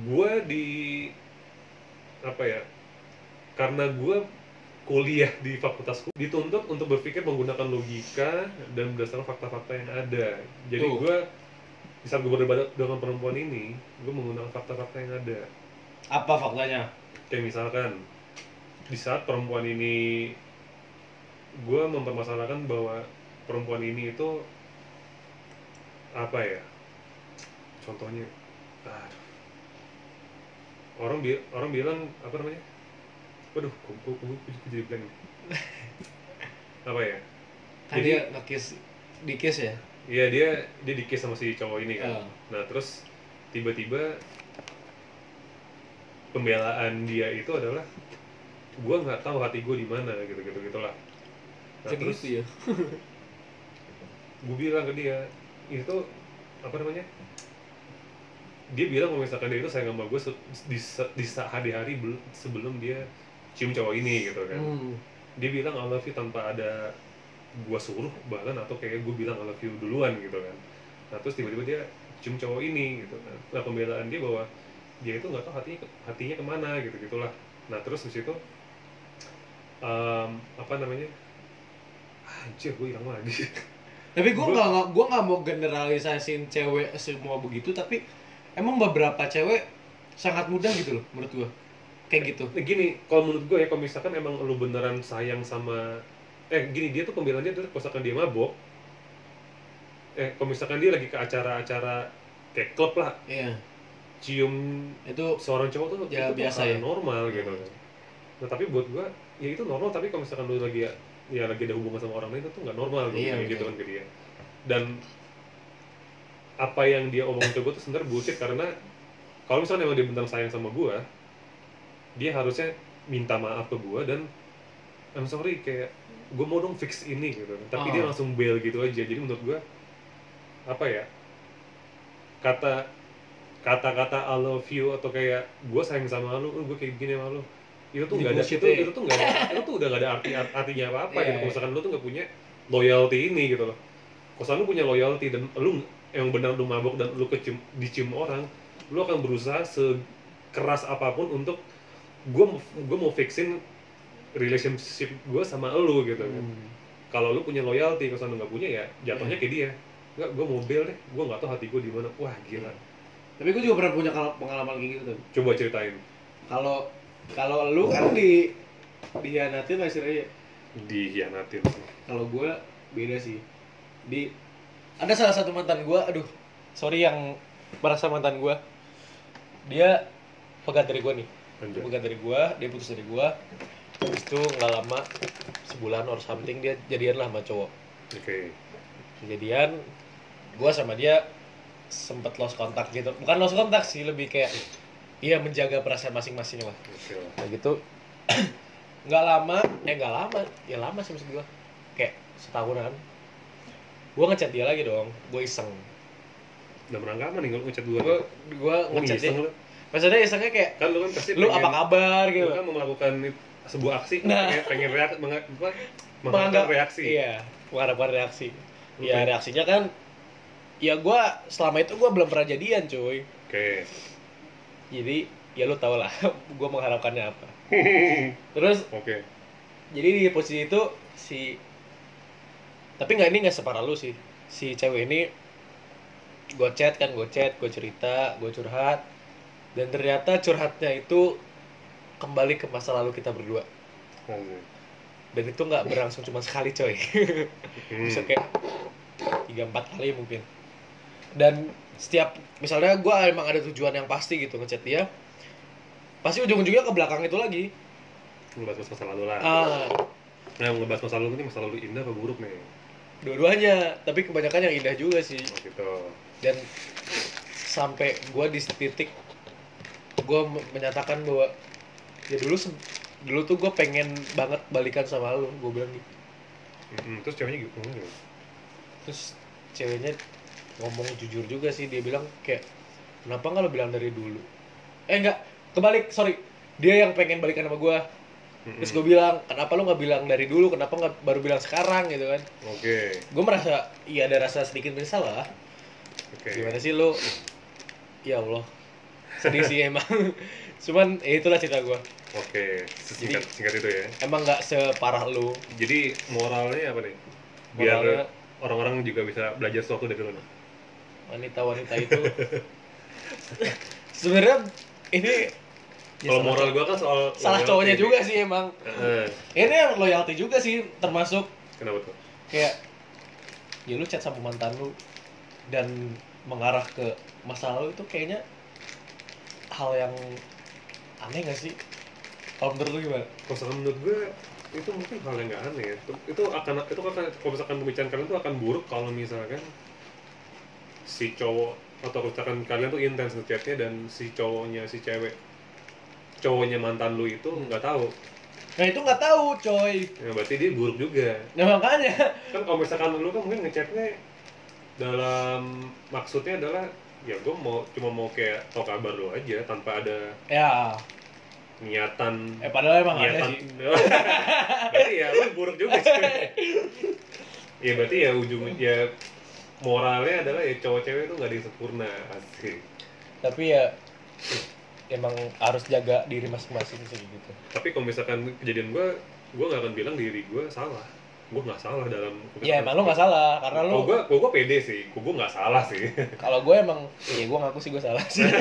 Speaker 2: gue di apa ya? Karena gue kuliah di fakultasku dituntut untuk berpikir menggunakan logika dan berdasarkan fakta-fakta yang ada. Jadi gue di saat gue berdebat dengan perempuan ini, gue menggunakan fakta-fakta yang ada.
Speaker 1: apa faktanya
Speaker 2: Kayak misalkan di saat perempuan ini, gue mempermasalahkan bahwa perempuan ini itu apa ya? Contohnya, aduh. orang bi orang bilang apa namanya? Waduh, kok kok kok kok jadi blank nih. apa ya?
Speaker 1: kan
Speaker 2: Jadi-
Speaker 1: dia ngekis di kiss ya
Speaker 2: Iya dia dia di kiss sama si cowok ini kan.
Speaker 1: Ah.
Speaker 2: Nah terus tiba-tiba pembelaan dia itu adalah gue nggak tahu hati gue di mana gitu gitu gitulah. Nah, terus
Speaker 1: segitu ya
Speaker 2: gue bilang ke dia itu apa namanya? Dia bilang kalau misalkan dia itu sayang sama gue di, di saat hari-hari bel- sebelum dia cium cowok ini gitu kan.
Speaker 1: hmm.
Speaker 2: Dia bilang I love you tanpa ada gua suruh bahkan atau kayak gue bilang I love you duluan gitu kan. Nah terus tiba-tiba dia cium cowok ini gitu kan. Nah pembelaan dia bahwa dia itu nggak tahu hatinya hatinya ke mana gitu gitulah. Nah terus di situ em, apa namanya? Anjir gue hilang lagi.
Speaker 1: Tapi gue
Speaker 2: Gua-
Speaker 1: nggak gue nggak mau generalisasiin cewek semua begitu tapi emang beberapa cewek sangat mudah gitu loh menurut gue kayak gitu
Speaker 2: Nah, gini kalau menurut gue ya kalau misalkan emang lu beneran sayang sama eh gini dia tuh pembelaan dia tuh kalau misalkan dia mabok eh kalau misalkan dia lagi ke acara-acara kayak klub lah
Speaker 1: iya
Speaker 2: cium
Speaker 1: itu
Speaker 2: seorang cowok tuh
Speaker 1: Ya,
Speaker 2: itu
Speaker 1: biasa ya.
Speaker 2: normal gitu kan. Nah tapi buat gua ya itu normal tapi kalau misalkan lu lagi ya, ya lagi ada hubungan sama orang lain itu tuh nggak normal gua
Speaker 1: Iya,
Speaker 2: gitu
Speaker 1: betul.
Speaker 2: kan ke dia. Dan apa yang dia omongin ke gua tuh sebenarnya bullshit karena kalau misalnya emang dia beneran sayang sama gua, dia harusnya minta maaf ke gua dan I'm sorry kayak gua mau dong fix ini gitu. Tapi
Speaker 1: Oh.
Speaker 2: dia langsung bail gitu aja. Jadi menurut gua apa ya? Kata kata-kata I love you atau kayak gue sayang sama lu, gue kayak gini sama lu itu tuh nggak ada itu,
Speaker 1: ya.
Speaker 2: itu tuh nggak ada itu tuh udah nggak ada arti artinya apa apa
Speaker 1: Iya,
Speaker 2: gitu
Speaker 1: iya.
Speaker 2: kalau misalkan lu tuh nggak punya loyalty ini gitu loh kalau lu punya loyalty dan lu yang benar lu mabok dan lu kecium dicium orang lu akan berusaha sekeras apa pun untuk gue gue mau fixin relationship gue sama lu gitu kan.
Speaker 1: Hmm.
Speaker 2: kalau lu punya loyalty kalau lu nggak punya ya jatuhnya kayak dia. Nggak gue mau bail deh gue nggak tahu hati gue di mana. Wah gila.
Speaker 1: Tapi gue juga pernah punya pengalaman kayak gitu tuh
Speaker 2: coba ceritain.
Speaker 1: Kalau kalau lu kan di dihianatin lah istilahnya.
Speaker 2: Dihianatin.
Speaker 1: Kalau gue beda sih. Di ada salah satu mantan gue aduh sorry yang merasa mantan gue dia pegat dari gue nih
Speaker 2: Anjay.
Speaker 1: pegat dari gue dia putus dari gue Habis itu nggak lama sebulan or something dia jadian lah sama cowok.
Speaker 2: Oke.
Speaker 1: Kejadian gue sama dia sempet lost kontak gitu. Bukan lost kontak sih lebih kayak dia menjaga perasaan masing-masing lah.
Speaker 2: Lah
Speaker 1: kayak gitu. Nggak lama eh nggak lama ya lama sih maksud gue kayak setahunan. Gue ngechat dia lagi dong gue iseng.
Speaker 2: Dalam rangka apa nih kalau ngechat dua
Speaker 1: gue gue
Speaker 2: Lu
Speaker 1: ngechat dia maksudnya isengnya kayak
Speaker 2: kan lu kan pasti
Speaker 1: lu apa
Speaker 2: pengen-
Speaker 1: kabar? gitu.
Speaker 2: lu kan mau melakukan sebuah aksi
Speaker 1: Nah.
Speaker 2: pengen, pengen reaksi apa, mengharapkan reaksi.
Speaker 1: iya mengharapkan reaksi.
Speaker 2: Oke.
Speaker 1: ya reaksinya kan ya gue selama itu gue belum pernah jadian cuy.
Speaker 2: Oke.
Speaker 1: Jadi ya lu tau lah gue mengharapkannya apa. Terus
Speaker 2: oke.
Speaker 1: jadi di posisi itu si tapi nggak ini nggak separah lu sih. Si cewek ini gue chat kan gue chat gue cerita gue curhat dan ternyata curhatnya itu kembali ke masa lalu kita berdua.
Speaker 2: Anjir.
Speaker 1: dan itu nggak berlangsung cuma sekali coy.
Speaker 2: Hmm.
Speaker 1: bisa kayak tiga empat kali mungkin. Dan setiap misalnya gue emang ada tujuan yang pasti gitu ngechat dia pasti ujung-ujungnya ke belakang itu lagi.
Speaker 2: Ngebahas masa lalu lah.
Speaker 1: Ah.
Speaker 2: Nah ngebahas masa lalu ini masa lalu indah apa buruk nih?
Speaker 1: Dua-duanya tapi kebanyakan yang indah juga sih.
Speaker 2: Oh, gitu.
Speaker 1: Dan sampai gue di titik gue menyatakan bahwa ya dulu dulu tuh gue pengen banget balikan sama lu gue bilang gitu.
Speaker 2: Mm-mm. terus ceweknya gitu
Speaker 1: terus ceweknya ngomong jujur juga sih dia bilang kayak kenapa nggak lo bilang dari dulu? Eh enggak kebalik sorry. Dia yang pengen balikan sama gue terus gue bilang kenapa lo nggak bilang dari dulu? Kenapa nggak baru bilang sekarang? Gitu kan.
Speaker 2: Oke.
Speaker 1: Gue merasa iya ada rasa sedikit menyesal lah
Speaker 2: oke.
Speaker 1: Gimana sih lo ya Allah sedih sih emang. Cuman ya itulah cerita gue
Speaker 2: oke singkat singkat itu ya.
Speaker 1: emang nggak separah lu.
Speaker 2: Jadi moralnya apa nih? Biar
Speaker 1: Moralnya-
Speaker 2: orang-orang juga bisa belajar sesuatu dari lu nih.
Speaker 1: Wanita-wanita itu. Sebenarnya ini ya
Speaker 2: kalau moral gua kan soal
Speaker 1: salah cowoknya juga sih emang.
Speaker 2: Heeh.
Speaker 1: ini yang loyalty juga sih termasuk
Speaker 2: kenapa tuh?
Speaker 1: kayak ya lu chat sama mantan lu dan mengarah ke masa lalu itu kayaknya hal yang aneh gak sih? Kalau menurut lu gimana?
Speaker 2: Kalau misalkan menurut gue itu mungkin hal yang nggak aneh ya. Itu, itu akan itu akan kalau misalkan pembicaraan kalian itu akan buruk kalau misalkan si cowok atau misalkan kalian tuh intens ngechatnya dan si cowoknya si cewek cowoknya mantan lu itu nggak tahu.
Speaker 1: Nah itu nggak tahu coy.
Speaker 2: Ya berarti dia buruk juga.
Speaker 1: Nah makanya.
Speaker 2: Kan kalau misalkan lu kan mungkin ngechatnya dalam maksudnya adalah ya gue mau cuma mau kayak tau kabar lu aja tanpa ada
Speaker 1: ya.
Speaker 2: niatan.
Speaker 1: Eh padahal emang ada
Speaker 2: niatan.
Speaker 1: sih.
Speaker 2: Berarti ya lu buruk juga sih. Ya berarti ya ujung ya moralnya adalah ya cowok cewek itu nggak ada yang sempurna asik.
Speaker 1: Tapi ya emang harus jaga diri masing-masing sih gitu.
Speaker 2: Tapi kalau misalkan kejadian gue gue nggak akan bilang diri gue salah gue nggak salah dalam
Speaker 1: ya emang lu nggak salah karena
Speaker 2: kalau
Speaker 1: lu
Speaker 2: gue gue gue pede sih. Gue nggak salah sih.
Speaker 1: Kalau gue emang ya gue ngaku sih gue salah sih.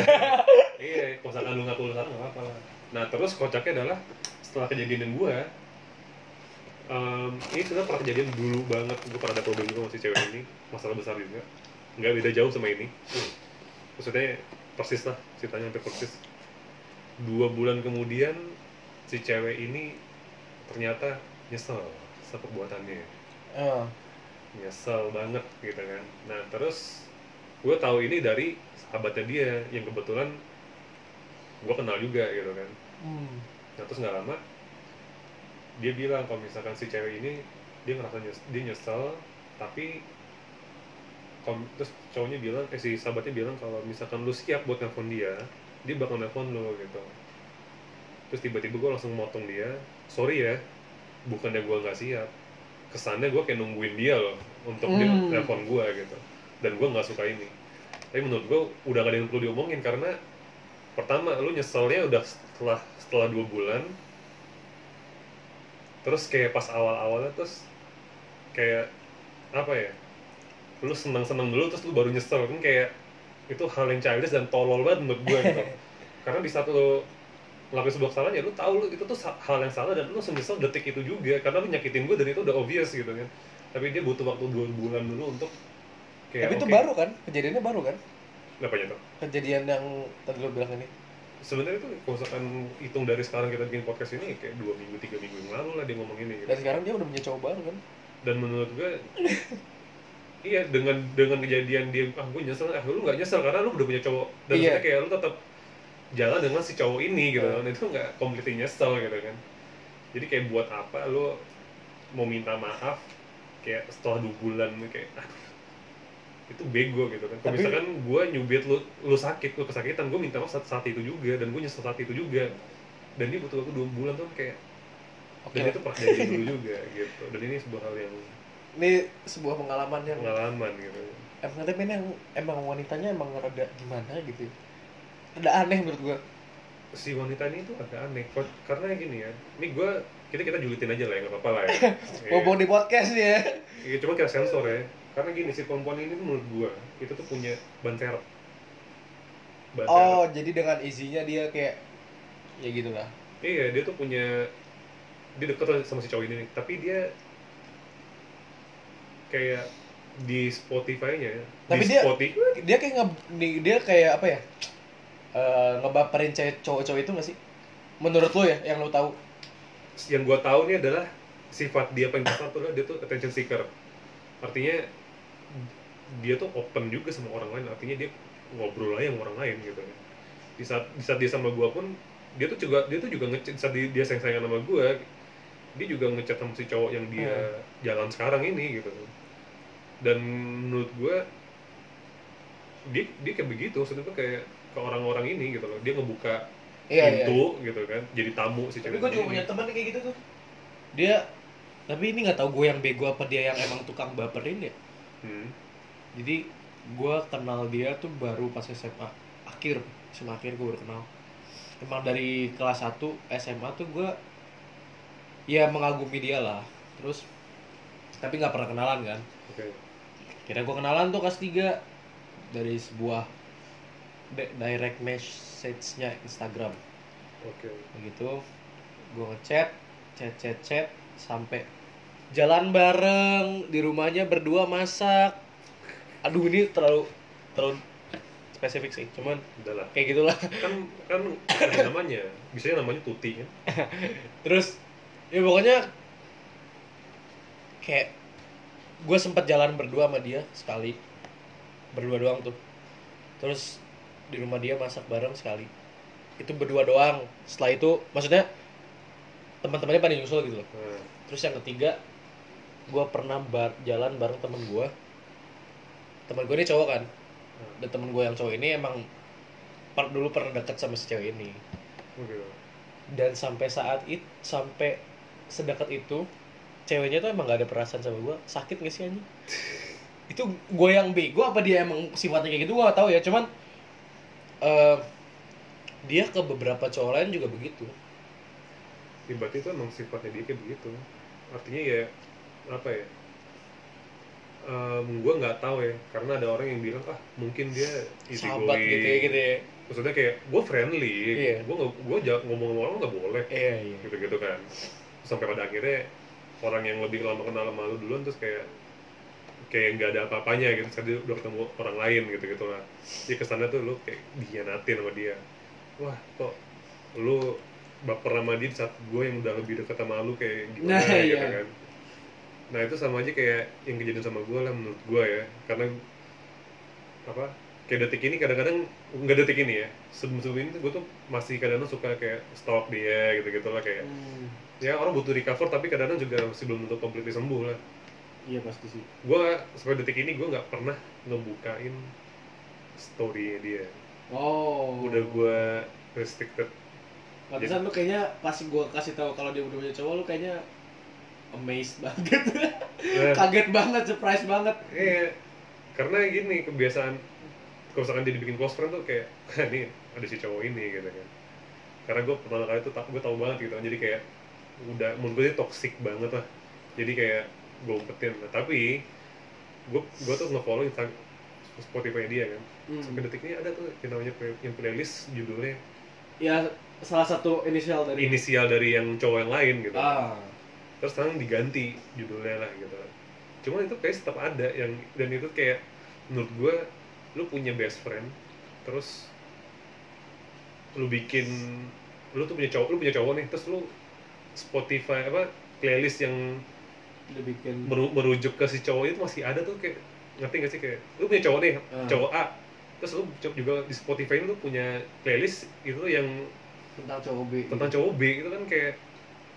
Speaker 2: Iya kalau misalkan lu ngaku lu salah nggak apa-apa lah. Nah terus kocaknya adalah setelah kejadian gue em, ini sebenarnya pernah kejadian dulu banget. Gue pernah ada problem juga sama si cewek ini masalah besar juga. Nggak beda jauh sama ini. Maksudnya persis lah ceritanya hampir persis. Dua bulan kemudian si cewek ini ternyata nyesel sama perbuatannya
Speaker 1: Eh,
Speaker 2: nyesel banget gitu kan. Nah terus gue tahu ini dari sahabatnya dia yang kebetulan gue kenal juga gitu kan.
Speaker 1: Hmm.
Speaker 2: nah terus nggak lama dia bilang kalau misalkan si cewek ini dia ngerasa nyes dia nyesel tapi kalau terus cowoknya bilang eh si sahabatnya bilang kalau misalkan lu siap buat nelfon dia dia bakal nelfon lu gitu. Terus tiba-tiba gue langsung motong dia sorry ya bukannya gue nggak siap. Kesannya gue kayak nungguin dia loh untuk dia
Speaker 1: Hmm.
Speaker 2: nelfon gue gitu. Dan gue nggak suka ini. Tapi menurut gue udah gak ada yang perlu diomongin karena pertama lu nyeselnya udah setelah setelah dua bulan. Terus kayak pas awal-awalnya terus kayak apa ya? Lu senang-senang dulu terus lu baru nyesel. Kan kayak itu hal yang childish dan tolol banget menurut gue gitu. Karena di satu lu ngelakuin sebuah kesalahan ya lu tahu lu itu tuh hal yang salah dan lu nyesel detik itu juga karena lu nyakitin gue dan itu udah obvious gitu kan. Tapi dia butuh waktu dua bulan dulu untuk kayak
Speaker 1: tapi itu
Speaker 2: oke,
Speaker 1: baru kan? Kejadiannya baru kan?
Speaker 2: Apanya tuh
Speaker 1: kejadian yang tadi lo bilang ini?
Speaker 2: Sebenarnya itu kalau misalkan hitung dari sekarang kita bikin podcast ini kayak dua minggu tiga minggu yang lalu lah dia ngomong ini gitu.
Speaker 1: dan sekarang dia udah punya cowok baru kan?
Speaker 2: Dan menurut gue iya dengan dengan kejadian dia ah gue nyesel ah lu nggak nyesel karena lu udah punya cowok. Dan
Speaker 1: Iya.
Speaker 2: kayak lu tetap jalan dengan si cowok ini gitu. Kan itu nggak completely nyesel gitu kan. Jadi kayak buat apa lu mau minta maaf kayak setelah dua bulan kayak aduh itu bego gitu kan. Kalau misalkan gue nyubit lu lu sakit lu kesakitan gue minta maaf saat, saat itu juga dan gue nyesel saat itu juga. Dan dia butuh waktu dua bulan tuh kayak
Speaker 1: oke.
Speaker 2: dan itu pernah jadi dulu juga gitu. Dan ini sebuah hal yang
Speaker 1: ini sebuah pengalaman yang
Speaker 2: pengalaman gitu.
Speaker 1: Emang tapi ini yang emang wanitanya emang rada gimana gitu rada aneh menurut gua
Speaker 2: si wanita ini tuh agak aneh Kok- karena gini ya ini gue kita kita julitin aja lah ya nggak apa-apa lah ya Iya.
Speaker 1: Ngomong di podcast ya.
Speaker 2: Iya, cuma kita sensor ya karena gini si perempuan ini tuh menurut gue itu tuh punya ban serep ban
Speaker 1: Oh,
Speaker 2: serep.
Speaker 1: jadi dengan isinya dia kayak ya gitulah.
Speaker 2: iya dia tuh punya dia deket sama si cowok ini nih tapi dia kayak di Spotify-nya ya,
Speaker 1: Tapi
Speaker 2: di
Speaker 1: dia-
Speaker 2: Spotify
Speaker 1: Dia kayak nge, dia kayak apa ya? Eh, ngebaperin cewek cowok-cowok itu gak sih? Menurut lo ya, yang lo tahu?
Speaker 2: yang gue tahu nih adalah sifat dia paling besar tuh dia tuh attention seeker. Artinya dia tuh open juga sama orang lain. Artinya dia ngobrol aja sama orang lain gitu kan. Di saat di saat dia sama gue pun dia tuh juga dia tuh juga ngechat saat dia, dia sayang sayangan sama gue dia juga ngechat sama si cowok yang dia jalan sekarang ini gitu. Dan menurut gue dia dia kayak begitu. Maksudnya kayak ke orang-orang ini gitu loh dia ngebuka
Speaker 1: Iya, iya.
Speaker 2: pintu gitu kan jadi tamu si
Speaker 1: Tapi gue juga punya teman kayak gitu tuh. Dia tapi ini nggak tahu gue yang bego apa dia yang emang tukang baperin ya.
Speaker 2: Hmm.
Speaker 1: Jadi gue kenal dia tuh baru pas SMA akhir, SMA akhir gue baru kenal. Emang dari kelas 1 SMA tuh gue ya mengagumi dia lah. Terus tapi nggak pernah kenalan kan.
Speaker 2: Oke.
Speaker 1: Kira gue kenalan tuh kelas 3 dari sebuah direct message-nya Instagram.
Speaker 2: Oke.
Speaker 1: begitu gue ngechat chat chat chat sampai jalan bareng di rumahnya berdua masak aduh ini terlalu terlalu spesifik sih cuman
Speaker 2: Udah lah.
Speaker 1: kayak gitulah
Speaker 2: Kan kan namanya. Biasanya namanya tuti kan.
Speaker 1: terus ya pokoknya kayak gue sempat jalan berdua sama dia sekali berdua doang tuh terus di rumah dia masak bareng sekali. Itu berdua doang. Setelah itu maksudnya teman-temannya pada nyusul gitu loh.
Speaker 2: Nah,
Speaker 1: terus yang ketiga gue pernah bar- jalan bareng temen gue temen gue ini cowok kan? Dan temen gue yang cowok ini emang per- dulu pernah deket sama si cewek ini.
Speaker 2: Oke.
Speaker 1: dan sampai saat itu sampai sedekat itu ceweknya tuh emang gak ada perasaan sama gue sakit gak sih anjing? Itu gue yang bego apa dia emang sifatnya kayak gitu? Gue gak tahu ya. Cuman eh dia ke beberapa cowok lain juga begitu
Speaker 2: Ya, berarti itu emang sifatnya dia kayak begitu. Artinya ya apa ya? Um, gue nggak tahu ya, karena ada orang yang bilang ah mungkin dia easy
Speaker 1: sahabat
Speaker 2: going.
Speaker 1: gitu ya gitu ya
Speaker 2: Maksudnya kayak gue friendly,
Speaker 1: Iya.
Speaker 2: gue gue ngomong sama orang nggak boleh,
Speaker 1: iya iya
Speaker 2: gitu-gitu kan. Sampai pada akhirnya orang yang lebih lama kenal sama lu duluan terus kayak kayak nggak ada apa-apanya gitu, saya udah ketemu orang lain gitu gitu lah. Jadi kesannya tuh lu kayak dihianatin sama dia. Wah kok lu baper sama dia di saat gue yang udah lebih dekat sama lu kayak gimana
Speaker 1: Nah,
Speaker 2: gitu
Speaker 1: iya.
Speaker 2: kan. Nah itu sama aja kayak yang kejadian sama gue lah menurut gue ya, karena apa kayak detik ini kadang-kadang nggak detik ini ya sebelum sebelum ini gue tuh masih kadang-kadang suka kayak stalk dia gitu gitu lah kayak
Speaker 1: Hmm,
Speaker 2: ya orang butuh recover tapi kadang-kadang juga masih belum tentu completely sembuh lah
Speaker 1: iya pasti sih.
Speaker 2: Gue sampai detik ini gue nggak pernah ngebukain story dia.
Speaker 1: Oh.
Speaker 2: Udah gue restricted.
Speaker 1: Pantesan lu kayaknya pas gua kasih tahu kalau dia udah punya cowok lu kayaknya amazed banget.
Speaker 2: Nah,
Speaker 1: Kaget banget, surprise banget.
Speaker 2: Iya, karena gini kebiasaan kalau misalkan dia dibikin close friend tuh kayak "Hah, ini ada si cowok ini gitu kan. Karena gue pertama kali tuh gue tau banget gitu kan. Jadi kayak udah menurut gue toxic banget lah. Jadi kayak gue umpetin. Nah, tapi gue gue tuh nge-follow Insta- Spotify dia kan.
Speaker 1: Hmm.
Speaker 2: sampai detik ini ada tuh yang namanya yang playlist judulnya.
Speaker 1: Ya salah satu inisial dari
Speaker 2: inisial dari yang cowok yang lain gitu.
Speaker 1: Ah.
Speaker 2: terus sekarang diganti judulnya lah gitu. Cuman itu kayak tetap ada yang dan itu kayak menurut gue lu punya best friend terus lu bikin lu tuh punya cowok lu punya cowok nih terus lu Spotify apa playlist yang
Speaker 1: Udah bikin
Speaker 2: meru- merujuk ke si cowok itu masih ada tuh kayak ngerti gak sih kayak lu punya cowok nih
Speaker 1: Ah.
Speaker 2: cowok A terus lu juga di Spotify lu punya playlist itu yang
Speaker 1: tentang cowok B.
Speaker 2: tentang cowok B itu kan kayak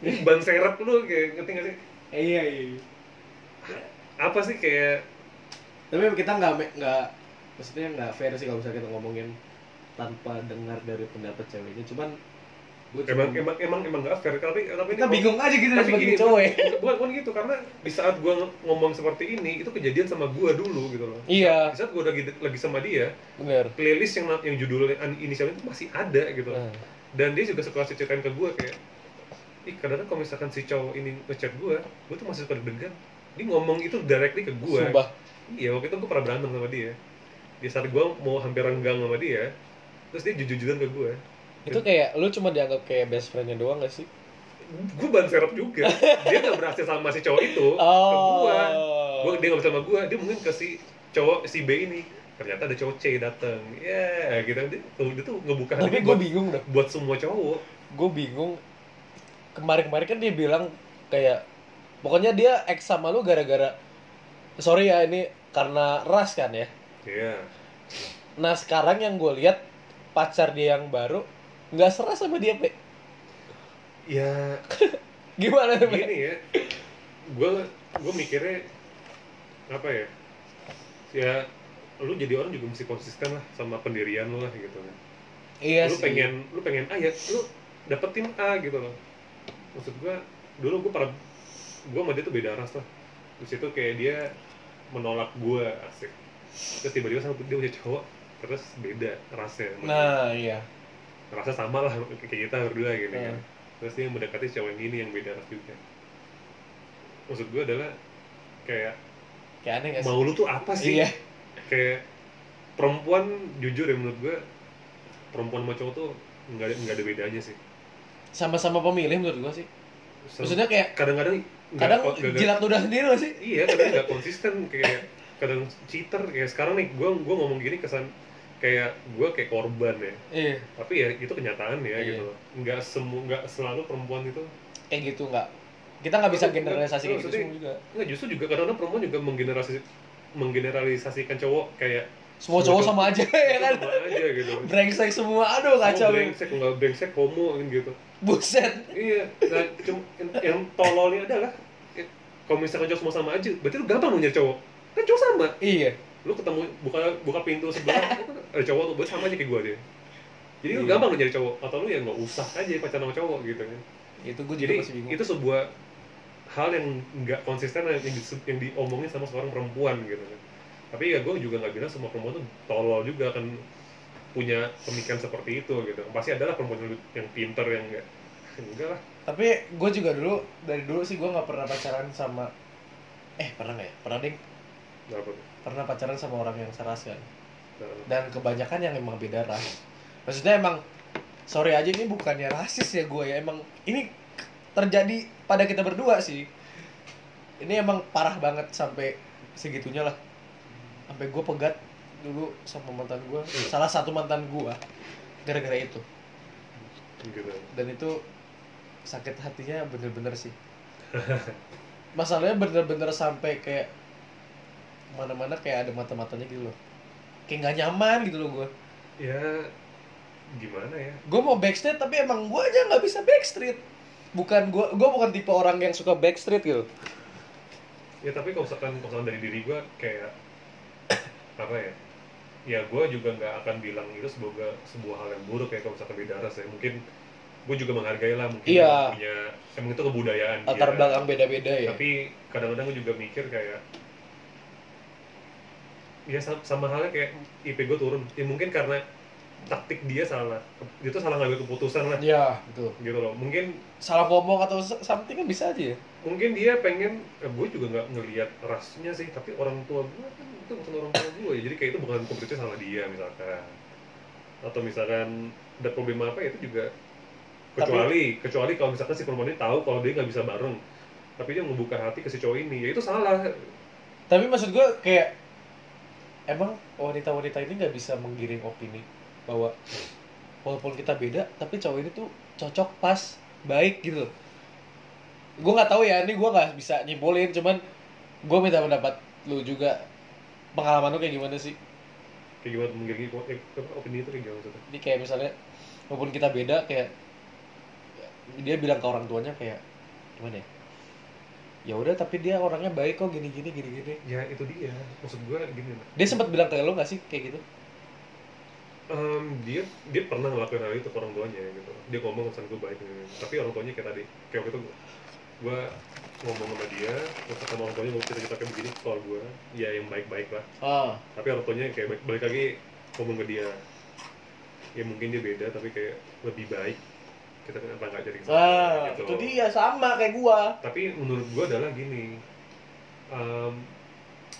Speaker 2: ban serep lu kayak ngerti gak sih
Speaker 1: Eh, iya iya.
Speaker 2: apa sih kayak
Speaker 1: Tapi kita nggak nggak maksudnya nggak fair sih kalau misalnya kita ngomongin tanpa dengar dari pendapat ceweknya. Cuman
Speaker 2: emang emang emang emang gak fair. Tapi tapi
Speaker 1: kita
Speaker 2: ini-
Speaker 1: bingung aja gitu
Speaker 2: tapi gini
Speaker 1: cowok ya.
Speaker 2: bukan, bukan, gitu karena di saat gua ng- ngomong seperti ini itu kejadian sama gua dulu gitu loh.
Speaker 1: Iya,
Speaker 2: di saat gua lagi lagi sama dia
Speaker 1: benar.
Speaker 2: playlist yang yang judulnya inisialnya itu masih ada gitu
Speaker 1: Nah,
Speaker 2: dan dia juga suka ceritain ke gue kayak ih kadang-kadang kalau misalkan si cowok ini ngechat gue gue tuh masih suka deg-degan. Dia ngomong itu directly ke gue
Speaker 1: Sumpah.
Speaker 2: iya waktu itu gue pernah berantem sama dia. Di saat gue mau hampir renggang sama dia terus dia jujur-jujuran ke gue
Speaker 1: Itu kayak lu cuma dianggap kayak best friend-nya doang gak sih?
Speaker 2: gue ban serep juga dia nggak berhasil sama si cowok itu ke
Speaker 1: Oh.
Speaker 2: gue gue dia nggak bisa sama gue dia mungkin ke si cowok si B ini ternyata ada cowok C datang ya gitu dia tuh dia tuh ngebuka
Speaker 1: Tapi gue bingung dah.
Speaker 2: buat semua cowok
Speaker 1: Gue bingung. Kemarin-kemarin kan dia bilang kayak pokoknya dia ex sama lu gara-gara sorry ya ini karena ras kan ya.
Speaker 2: iya
Speaker 1: Nah sekarang yang gue lihat pacar dia yang baru nggak seras sama dia pe.
Speaker 2: ya
Speaker 1: Gimana tuh pe?
Speaker 2: gini ya gue gue mikirnya apa ya ya lu jadi orang juga mesti konsisten lah sama pendirian lu lah gitu kan
Speaker 1: Iya
Speaker 2: lu
Speaker 1: sih.
Speaker 2: pengen lu pengen A ya lu dapetin A gitu loh maksud gua dulu gua pernah gua sama dia tuh beda ras lah terus itu kayak dia menolak gua asik terus tiba-tiba sama dia punya cowok terus beda rasnya.
Speaker 1: Nah iya.
Speaker 2: Rasa sama lah kayak kita berdua gitu kan
Speaker 1: Hmm.
Speaker 2: terus dia mendekati cowok yang ini yang beda ras juga maksud gua adalah kayak
Speaker 1: Kayak aneh
Speaker 2: mau lu tuh apa sih
Speaker 1: Iya.
Speaker 2: kayak perempuan jujur ya menurut gua perempuan sama cowok tuh nggak ada nggak ada bedanya sih
Speaker 1: Sama-sama pemilih menurut gue sih. Maksudnya kayak
Speaker 2: kadang-kadang
Speaker 1: kadang jilat ludah sendiri gak sih?
Speaker 2: iya kadang nggak konsisten kayak kadang cheater kayak sekarang nih gue gua ngomong gini kesan kayak gue kayak korban ya
Speaker 1: Iya.
Speaker 2: tapi ya itu kenyataan ya
Speaker 1: Iya.
Speaker 2: gitu nggak semua nggak selalu perempuan itu
Speaker 1: Kayak gitu nggak. Kita nggak bisa generalisasi kayak gitu juga.
Speaker 2: nggak justru juga kadang-kadang perempuan juga menggeneralisasi menggeneralisasikan cowok kayak
Speaker 1: Semua cowok sama aja ya kan.
Speaker 2: sama aja gitu
Speaker 1: Brengsek semua. Aduh kacau.
Speaker 2: Mau
Speaker 1: ya.
Speaker 2: brengsek nggak brengsek homo kan gitu
Speaker 1: Buset.
Speaker 2: iya nah, cuma yang tololnya adalah eh, kalau misalkan cowok semua sama aja berarti lu gampang lu nyari cowok kan cowok sama
Speaker 1: Iya.
Speaker 2: Lu ketemu buka buka pintu sebelah kan ada cowok tuh buat sama aja kayak gue dia jadi lu
Speaker 1: Iya.
Speaker 2: gampang lu nyari cowok atau lu ya nggak usah aja pacaran sama cowok gitu kan
Speaker 1: Itu gue
Speaker 2: jadi
Speaker 1: juga masih bingung.
Speaker 2: itu sebuah hal yang nggak konsisten yang, di, yang diomongin sama seorang perempuan gitu kan tapi ya gue juga nggak bilang semua perempuan tuh tolol juga akan punya pemikiran seperti itu gitu pasti adalah perempuan yang, yang pinter yang enggak enggak lah
Speaker 1: Tapi gue juga dulu dari dulu sih gue nggak pernah pacaran sama eh pernah nggak ya? Pernah ding.
Speaker 2: tuh
Speaker 1: Pernah pacaran sama orang yang seras kan.
Speaker 2: Nah,
Speaker 1: Dan kebanyakan yang emang beda ras. Maksudnya emang sorry aja ini bukannya rasis ya gue ya emang ini terjadi pada kita berdua sih. Ini emang parah banget sampai segitunya lah. Sampai gue pegat dulu sama mantan gue, salah satu mantan gue gara-gara itu.
Speaker 2: gitu
Speaker 1: dan itu sakit hatinya bener-bener sih masalahnya bener-bener sampai kayak mana-mana kayak ada mata-matanya gitu loh. Kayak nggak nyaman gitu loh gue
Speaker 2: ya gimana ya?
Speaker 1: Gue mau backstreet tapi emang gue aja nggak bisa backstreet. Bukan gue gue bukan tipe orang yang suka backstreet gitu.
Speaker 2: Ya tapi kalau misalkan kalau dari diri gue kayak apa ya? Ya gue juga nggak akan bilang itu sebuah sebuah hal yang buruk ya kalau misalkan beda ras ya. Mungkin gue juga menghargai lah mungkin
Speaker 1: Iya.
Speaker 2: punya emang itu kebudayaan
Speaker 1: latar belakang beda-beda ya.
Speaker 2: Tapi kadang-kadang gue juga mikir kayak ya sama, sama halnya kayak IP gue turun. Ya mungkin karena taktik dia salah. Dia tuh salah ngambil keputusan lah.
Speaker 1: Ya betul.
Speaker 2: Gitu loh. Mungkin
Speaker 1: salah ngomong atau something kan bisa aja ya.
Speaker 2: Mungkin dia pengen eh, gue juga nggak ngelihat rasnya sih tapi orang tua gue kan itu bukan orang tua gue ya. Jadi kayak itu bukan kompetisi salah dia misalkan. Atau misalkan ada problem apa ya itu juga kecuali kecuali kalau misalkan si perempuan ini tahu kalau dia nggak bisa bareng. Tapi dia membuka hati ke si cowok ini. Ya itu salah.
Speaker 1: Tapi maksud gue kayak emang wanita-wanita ini nggak bisa menggiring opini bahwa walaupun kita beda tapi cowok ini tuh cocok pas baik gitu gue nggak tahu ya ini gue nggak bisa nyimpulin cuman gue minta pendapat lu juga. Pengalaman lu kayak gimana sih?
Speaker 2: Kayak gimana menggiring opini itu kayak gimana maksudnya?
Speaker 1: Ini kayak misalnya walaupun kita beda kayak dia bilang ke orang tuanya kayak gimana ya ya udah tapi dia orangnya baik kok gini gini gini gini
Speaker 2: ya itu dia. Maksud gue gini
Speaker 1: dia sempat bilang ke lo nggak sih kayak gitu?
Speaker 2: Em, dia dia pernah ngelakuin hal itu ke orang tuanya gitu. Dia ngomong kesan gue baik gitu. tapi orang tuanya kayak tadi kayak waktu itu gue ngomong sama dia terus sama orang tuanya mau cerita cerita kayak begini soal gue ya yang baik baik lah.
Speaker 1: Ah.
Speaker 2: Tapi orang tuanya kayak balik, balik lagi ngomong ke dia. Ya mungkin dia beda tapi kayak lebih baik kita kenapa nggak jadi
Speaker 1: ah
Speaker 2: gitu
Speaker 1: itu dia sama kayak gua.
Speaker 2: Tapi menurut gua adalah gini em,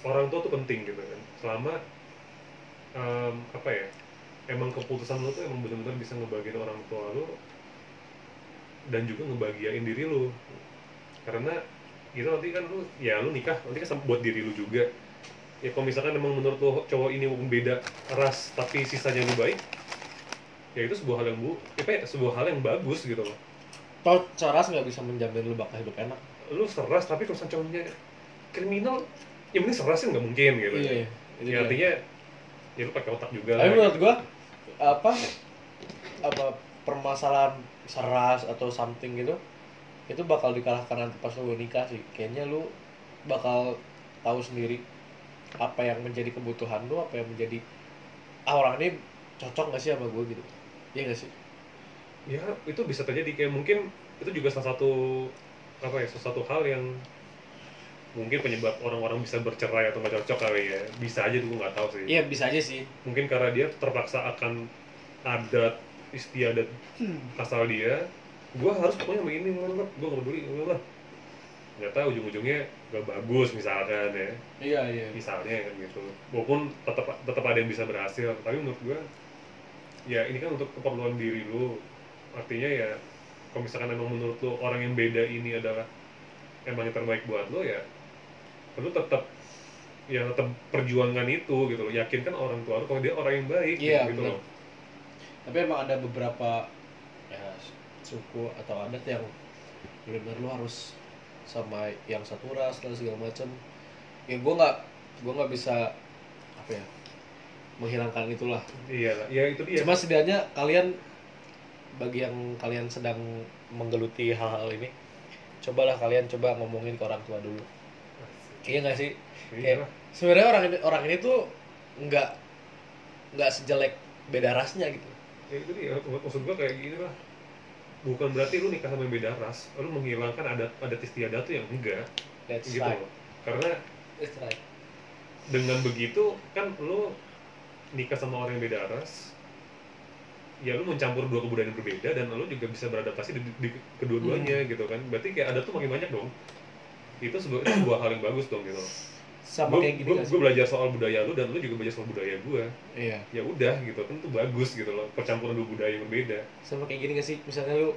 Speaker 2: orang tua tuh penting gitu kan. Selama em, apa ya emang keputusan lu tuh emang benar-benar bisa ngebagiin orang tua lu dan juga ngebahagiain diri lu. Karena itu nanti kan lu ya lu nikah nanti kan buat diri lu juga. Ya kalau misalkan emang menurut lu cowok ini beda ras tapi sisanya lu baik ya itu sebuah hal yang bu apa ya sebuah hal yang bagus gitu loh.
Speaker 1: Toh coras nggak bisa menjamin lu bakal hidup enak?
Speaker 2: Lu seras tapi kalau cowoknya kriminal ya mending seras sih nggak mungkin gitu.
Speaker 1: Iya itu
Speaker 2: ya
Speaker 1: dia.
Speaker 2: artinya ya lu pakai otak juga.
Speaker 1: Tapi menurut gua apa apa permasalahan seras atau something gitu itu bakal dikalahkan nanti pas lu nikah sih. Kayaknya lu bakal tahu sendiri apa yang menjadi kebutuhan lu apa yang menjadi ah orang ini cocok gak sih sama gue gitu iya gak sih?
Speaker 2: Ya itu bisa terjadi. Kayak mungkin itu juga salah satu apa ya salah satu hal yang mungkin penyebab orang-orang bisa bercerai atau nggak cocok kali ya. Bisa aja tuh gue nggak tahu sih.
Speaker 1: Iya bisa aja sih.
Speaker 2: Mungkin karena dia terpaksa akan adat istiadat asal dia gue harus pokoknya begini gue nggak peduli gue lah tahu ujung-ujungnya gak bagus misalkan ya.
Speaker 1: Iya iya.
Speaker 2: Misalnya kan gitu. Walaupun tetap tetap ada yang bisa berhasil tapi menurut gua ya ini kan untuk keperluan diri lu. Artinya ya kalau misalkan emang menurut lu orang yang beda ini adalah emang yang terbaik buat lu ya lu tetap ya tetap perjuangan itu gitu loh. Yakinkan orang tua lu kalau dia orang yang baik
Speaker 1: Iya,
Speaker 2: gitu
Speaker 1: benar.
Speaker 2: loh.
Speaker 1: Tapi emang ada beberapa ya suku atau adat yang benar-benar lu harus sama yang satu ras dan segala macam ya gue nggak gue nggak bisa apa ya menghilangkan itulah.
Speaker 2: Iya lah ya itu dia.
Speaker 1: Cuma setidaknya kalian bagi yang kalian sedang menggeluti hal-hal ini cobalah kalian coba ngomongin ke orang tua dulu. Iya nggak sih?
Speaker 2: Iya
Speaker 1: sebenarnya orang ini orang ini tuh nggak nggak sejelek beda rasnya gitu.
Speaker 2: Ya itu dia maksud gua kayak gini lah. Bukan berarti lu nikah sama yang beda ras lu menghilangkan adat adat istiadat tuh yang enggak.
Speaker 1: That's
Speaker 2: gitu.
Speaker 1: right.
Speaker 2: Loh karena
Speaker 1: that's right.
Speaker 2: dengan begitu kan lu nikah sama orang yang beda ras ya lu mencampur dua kebudayaan yang berbeda dan lu juga bisa beradaptasi di, di kedua-duanya gitu kan. Berarti kayak adat tuh makin banyak dong. Itu sebuah, itu sebuah hal yang bagus dong gitu.
Speaker 1: Sama
Speaker 2: gue
Speaker 1: kayak gini nggak sih?
Speaker 2: belajar soal budaya lu dan lu juga belajar soal budaya gue
Speaker 1: iya.
Speaker 2: Ya udah gitu. Kan itu bagus gitu loh. Percampuran dua budaya yang berbeda.
Speaker 1: Sama kayak gini gak sih? Misalnya lu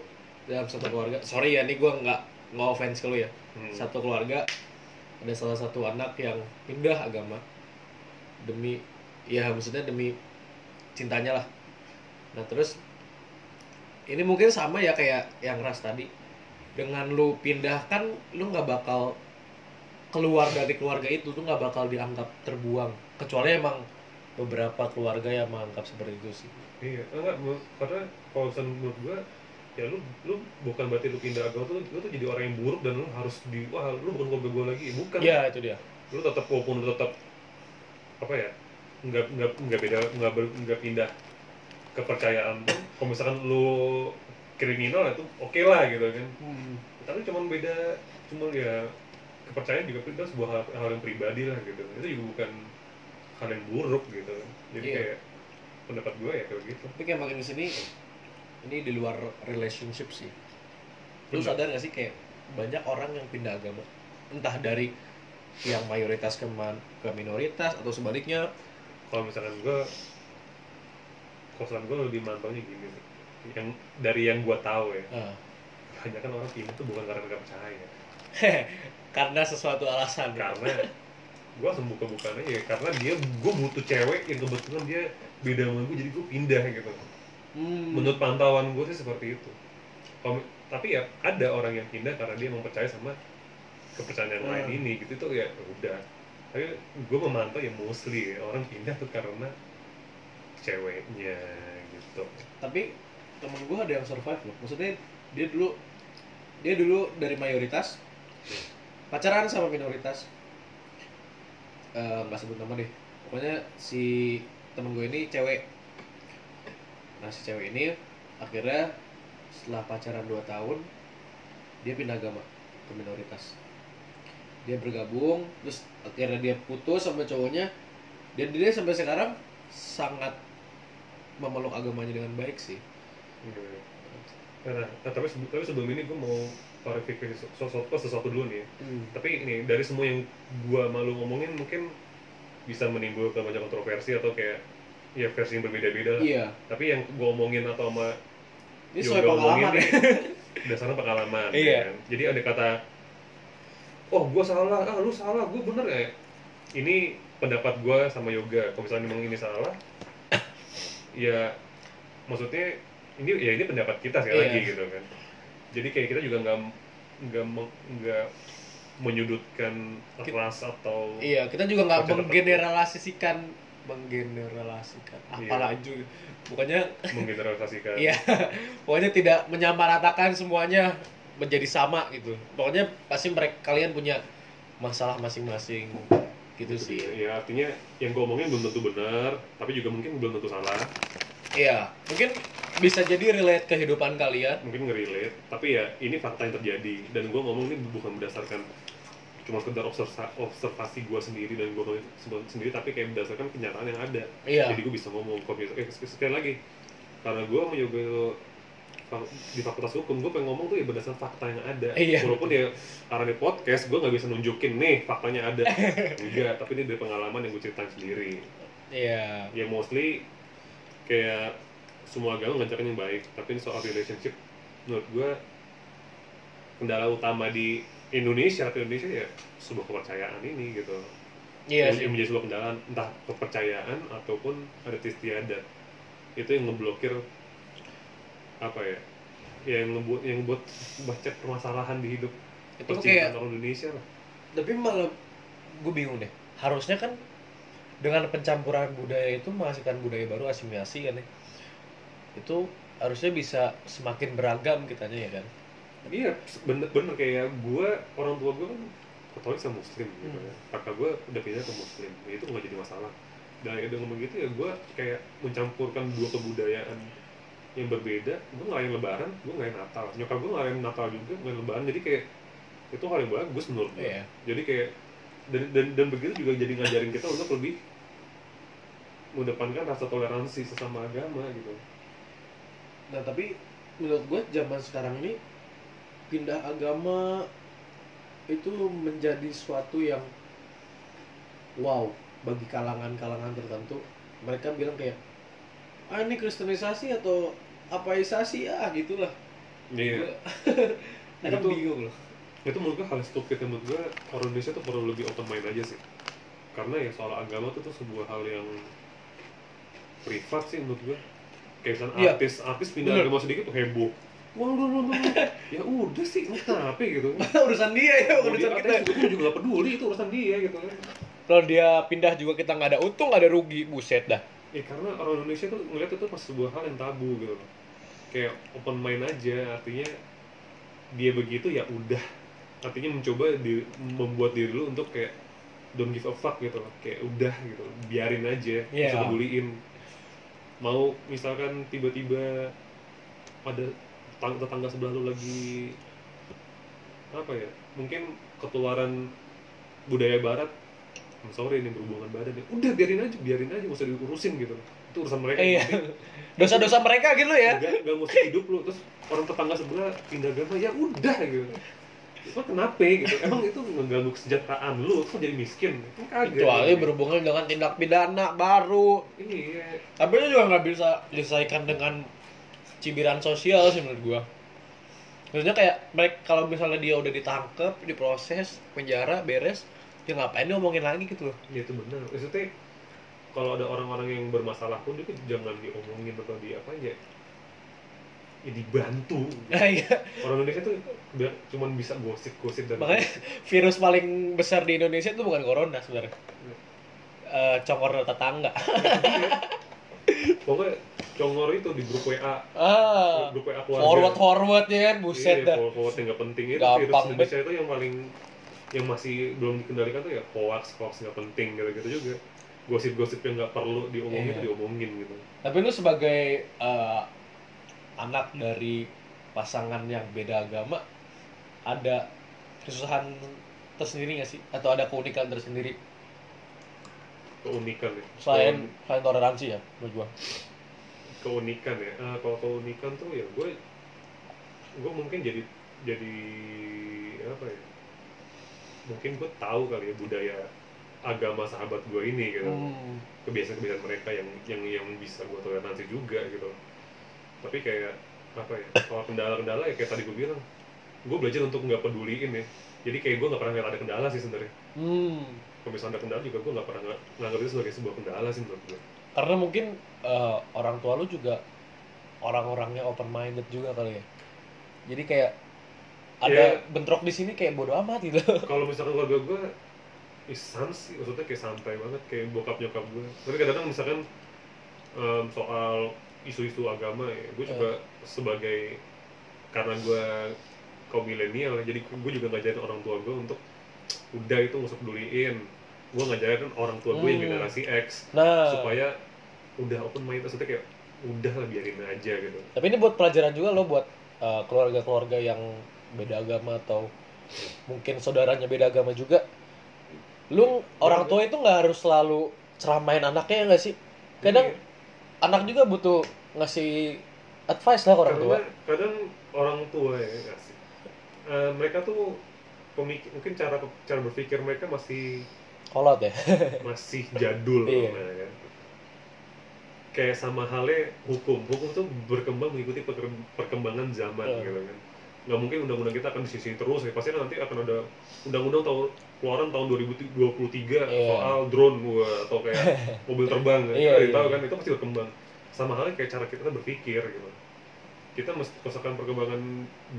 Speaker 1: dalam satu keluarga sorry ya ini gue nggak nggak offense ke lu ya.
Speaker 2: Hmm.
Speaker 1: satu keluarga ada salah satu anak yang pindah agama demi ya maksudnya demi cintanya lah. Nah terus ini mungkin sama ya kayak yang ras tadi. Dengan lu pindah kan lu nggak bakal keluar dari keluarga itu tuh nggak bakal dianggap terbuang. Kecuali emang beberapa keluarga yang menganggap seperti itu sih.
Speaker 2: Iya, enggak, karena kalau menurut gua ya lu lu bukan berarti lu pindah agama tuh lu tuh jadi orang yang buruk dan lu harus di wah lu bukan keluarga gua lagi. Bukan.
Speaker 1: Ya itu dia.
Speaker 2: Lu tetap walaupun lu tetap apa ya nggak nggak nggak beda nggak ber- nggak pindah kepercayaan. Pun kalau misalkan lu kriminal itu oke lah gitu kan. Tapi cuman beda cuma ya kepercayaan juga itu sebuah hal, hal yang pribadi lah gitu. Itu juga bukan hal yang buruk gitu. Jadi
Speaker 1: Iya.
Speaker 2: kayak pendapat gue ya kayak gitu.
Speaker 1: Tapi kayak makin ke sini ini di luar relationship sih. Lu
Speaker 2: Benar.
Speaker 1: sadar gak sih kayak banyak orang yang pindah agama? Entah dari yang mayoritas ke, man- ke minoritas atau sebaliknya
Speaker 2: kalau misalkan gue misalkan gue lebih mantaunya gini nih. yang dari yang gue tahu ya.
Speaker 1: Ah,
Speaker 2: banyak kan orang pindah tuh bukan karena nggak percaya.
Speaker 1: Karena sesuatu alasan.
Speaker 2: Karena gue langsung buka-bukanya ya karena dia gue butuh cewek yang kebetulan dia beda sama gue jadi gue pindah gitu.
Speaker 1: Hmm.
Speaker 2: menurut pantauan gue sih seperti itu. Kalau- tapi ya ada orang yang pindah karena dia mempercaya sama kepercayaan yang lain
Speaker 1: Hmm.
Speaker 2: ini gitu. Itu ya udah tapi gue memantau ya mostly ya, orang pindah tuh karena ceweknya gitu.
Speaker 1: Tapi temen gue ada yang survive loh. Maksudnya dia dulu dia dulu dari mayoritas pacaran sama minoritas. Eh, nggak sebut nama deh. Pokoknya si temen gue ini cewek. Nah si cewek ini akhirnya setelah pacaran 2 tahun dia pindah agama ke minoritas dia bergabung terus akhirnya dia putus sama cowoknya dan dia sampai sekarang sangat memeluk agamanya dengan baik sih
Speaker 2: Iya. Nah, nah, tapi, tapi sebelum ini gue mau klarifikasi sesu- sesuatu, sesuatu dulu nih ya. Tapi ini dari semua yang gue malu ngomongin mungkin bisa menimbulkan banyak kontroversi atau kayak ya versi yang berbeda-beda
Speaker 1: iya
Speaker 2: Tapi yang gue omongin atau sama
Speaker 1: ini soal pengalaman ya
Speaker 2: dasarnya pengalaman
Speaker 1: Iya.
Speaker 2: kan? jadi ada kata oh gue salah. Ah lu salah. Gue bener ya. Ini pendapat gue sama yoga. Kalau misalnya memang ini salah ya maksudnya ini ya ini pendapat kita sekali
Speaker 1: Iya.
Speaker 2: lagi gitu kan. Jadi kayak kita juga nggak nggak nggak menyudutkan ras atau
Speaker 1: iya kita juga nggak menggeneralisasikan menggeneralisasikan
Speaker 2: Iya.
Speaker 1: apalagi bukannya
Speaker 2: menggeneralisasikan.
Speaker 1: Iya, pokoknya tidak menyamaratakan semuanya menjadi sama gitu. Pokoknya pasti mereka kalian punya masalah masing-masing gitu sih.
Speaker 2: ya artinya yang gue omongin belum tentu benar tapi juga mungkin belum tentu salah
Speaker 1: Iya, mungkin bisa jadi relate kehidupan kalian.
Speaker 2: mungkin nge-relate tapi ya ini fakta yang terjadi dan gue ngomong ini bukan berdasarkan cuma sekedar observa- observasi gue sendiri dan gue sendiri tapi kayak berdasarkan kenyataan yang ada
Speaker 1: Iya.
Speaker 2: jadi gue bisa ngomong kok eh, sek- sekali lagi karena gue yoga fak- di fakultas hukum gue pengen ngomong tuh ya berdasarkan fakta yang ada
Speaker 1: Iya.
Speaker 2: walaupun ya karena di podcast gue nggak bisa nunjukin nih faktanya ada enggak tapi ini dari pengalaman yang gue ceritain sendiri
Speaker 1: Iya.
Speaker 2: ya mostly kayak semua agama ngajarin yang baik tapi ini soal relationship menurut gue kendala utama di Indonesia atau Indonesia ya sebuah kepercayaan ini gitu
Speaker 1: Iya
Speaker 2: yang,
Speaker 1: sih.
Speaker 2: yang menjadi sebuah kendaraan entah kepercayaan ataupun adat istiadat itu yang ngeblokir apa ya yang ngebuat yang buat banyak permasalahan di hidup
Speaker 1: Itu kayak
Speaker 2: orang Indonesia lah
Speaker 1: tapi malah gue bingung deh. Harusnya kan dengan pencampuran budaya itu menghasilkan budaya baru asimilasi kan ya. Itu harusnya bisa semakin beragam kitanya ya kan.
Speaker 2: iya bener bener kayak gue orang tua gue kan katolik sama muslim gitu
Speaker 1: Hmm.
Speaker 2: ya kakak gue udah pindah ke muslim ya, itu nggak jadi masalah dan dengan begitu ya gue kayak mencampurkan dua kebudayaan yang berbeda gue ngelain lebaran gue ngelain natal nyokap gue ngelain natal juga ngelain lebaran jadi kayak itu hal yang bagus menurut gue
Speaker 1: Iya.
Speaker 2: jadi kayak dan, dan dan begitu juga jadi ngajarin kita untuk lebih mengedepankan rasa toleransi sesama agama gitu
Speaker 1: Nah tapi menurut gue zaman sekarang ini pindah agama itu menjadi suatu yang wow bagi kalangan-kalangan tertentu. Mereka bilang kayak ah ini kristenisasi atau apaisasi ah gitulah.
Speaker 2: iya
Speaker 1: Kadang
Speaker 2: Itu-
Speaker 1: bingung loh.
Speaker 2: itu menurut gue hal stupid yang menurut gue orang Indonesia tuh perlu lebih open mind aja sih karena ya soal agama tuh tuh sebuah hal yang privat sih menurut gue kayak misalnya
Speaker 1: Iya.
Speaker 2: artis artis pindah
Speaker 1: Bener.
Speaker 2: agama sedikit tuh heboh wah lu lu lu lu. ya udah sih lu kenapa gitu
Speaker 1: urusan dia ya
Speaker 2: Mau dia
Speaker 1: urusan kita.
Speaker 2: juga, gue juga gak peduli itu urusan dia gitu kan
Speaker 1: Kalau dia pindah juga kita nggak ada untung nggak ada rugi buset dah.
Speaker 2: ya karena orang Indonesia tuh ngeliat itu pas sebuah hal yang tabu gitu loh kayak open mind aja artinya dia begitu ya udah. Artinya mencoba di, membuat diri lu untuk kayak don't give a fuck gitu loh. Kayak udah gitu biarin aja
Speaker 1: Iya.
Speaker 2: bisa peduliin. Mau misalkan tiba-tiba ada tetang- tetangga sebelah lu lagi apa ya mungkin ketularan budaya barat I'm sorry ini berhubungan badan ya udah biarin aja biarin aja usah diurusin gitu itu urusan mereka
Speaker 1: Iya.
Speaker 2: Penting
Speaker 1: Dosa-dosa mereka gitu ya.
Speaker 2: nggak ngusir hidup lu terus orang tetangga sebelah pindah agama ya udah gitu itu kenapa gitu emang itu mengganggu kesejahteraan lu kok jadi miskin kagak
Speaker 1: Kecuali berhubungan dengan tindak pidana baru.
Speaker 2: iya
Speaker 1: Tapi itu juga nggak bisa diselesaikan dengan cibiran sosial sih menurut gua. Maksudnya kayak mereka kalau misalnya dia udah ditangkap, diproses, penjara, beres, ya ngapain dia ngomongin lagi gitu loh.
Speaker 2: ya itu benar maksudnya kalau ada orang-orang yang bermasalah pun itu jangan diomongin atau di apa ya ya dibantu
Speaker 1: Nah, iya.
Speaker 2: orang Indonesia tuh cuman bisa gosip-gosip dan
Speaker 1: Makanya virus paling besar di Indonesia itu bukan corona sebenarnya. Eh, congor tetangga.
Speaker 2: pokoknya congor itu di grup WA
Speaker 1: Ah,
Speaker 2: grup WA keluarga
Speaker 1: forward forward ya kan, buset
Speaker 2: iya,
Speaker 1: dah.
Speaker 2: forward forward yang nggak penting itu
Speaker 1: Gampang
Speaker 2: virus Indonesia itu yang paling yang masih belum dikendalikan tuh ya hoax hoax nggak penting gitu gitu juga gosip-gosip yang nggak perlu diomongin itu diomongin gitu.
Speaker 1: Tapi lu sebagai eh, anak dari pasangan yang beda agama, ada kesusahan tersendiri nggak sih? Atau ada keunikan tersendiri?
Speaker 2: Keunikan ya?
Speaker 1: Selain selain toleransi ya menurut gua?
Speaker 2: keunikan ya? Eh, kalau keunikan tuh ya gue gue mungkin jadi jadi apa ya? Mungkin gue tahu kali ya budaya agama sahabat gue ini gitu
Speaker 1: Hmm.
Speaker 2: kebiasaan-kebiasaan mereka yang yang yang bisa gue toleransi juga gitu tapi kayak apa ya kalau kendala-kendala ya kayak tadi gue bilang gue belajar untuk nggak peduliin ya jadi kayak gue nggak pernah ngeliat ada kendala sih sebenarnya
Speaker 1: Hmm.
Speaker 2: kalau misalnya ada kendala juga gue nggak pernah nganggap itu sebagai sebuah kendala sih menurut gue
Speaker 1: Karena mungkin eh, orang tua lu juga orang-orangnya open minded juga kali ya. Jadi kayak ada
Speaker 2: Ya.
Speaker 1: bentrok di sini kayak bodo amat gitu.
Speaker 2: kalau misalkan keluarga gue isan sih maksudnya kayak santai banget kayak bokap nyokap gue. Tapi kadang-kadang misalkan em, soal isu-isu agama ya gue juga sebagai karena gue kaum milenial ya, jadi gue juga ngajarin orang tua gue untuk udah itu nggak usah peduliin. Gue ngajarin orang tua gue yang
Speaker 1: Hmm.
Speaker 2: generasi X
Speaker 1: Nah,
Speaker 2: supaya udah open mind maksudnya kayak udah lah biarin aja gitu.
Speaker 1: Tapi ini buat pelajaran juga lo buat eh, keluarga-keluarga yang beda agama atau mungkin saudaranya beda agama juga. Lu orang tua itu nggak harus selalu ceramain anaknya ya nggak sih? Kadang
Speaker 2: Iya.
Speaker 1: anak juga butuh ngasih advice lah ke orang tua.
Speaker 2: kadang orang tua ya ngasih Eh, mereka tuh pemikir mungkin cara cara berpikir mereka masih
Speaker 1: Kolot ya.
Speaker 2: masih jadul
Speaker 1: Iya.
Speaker 2: kan. kayak sama halnya hukum hukum tuh berkembang mengikuti perkem- perkembangan zaman
Speaker 1: Betul.
Speaker 2: gitu kan nggak mungkin undang-undang kita akan disisi terus ya pasti nanti akan ada undang-undang tahun keluaran tahun 2023
Speaker 1: Iya.
Speaker 2: soal drone gua atau kayak mobil terbang kan Kita
Speaker 1: iya.
Speaker 2: tahu kan itu pasti berkembang sama halnya kayak cara kita berpikir gitu kita mesti misalkan perkembangan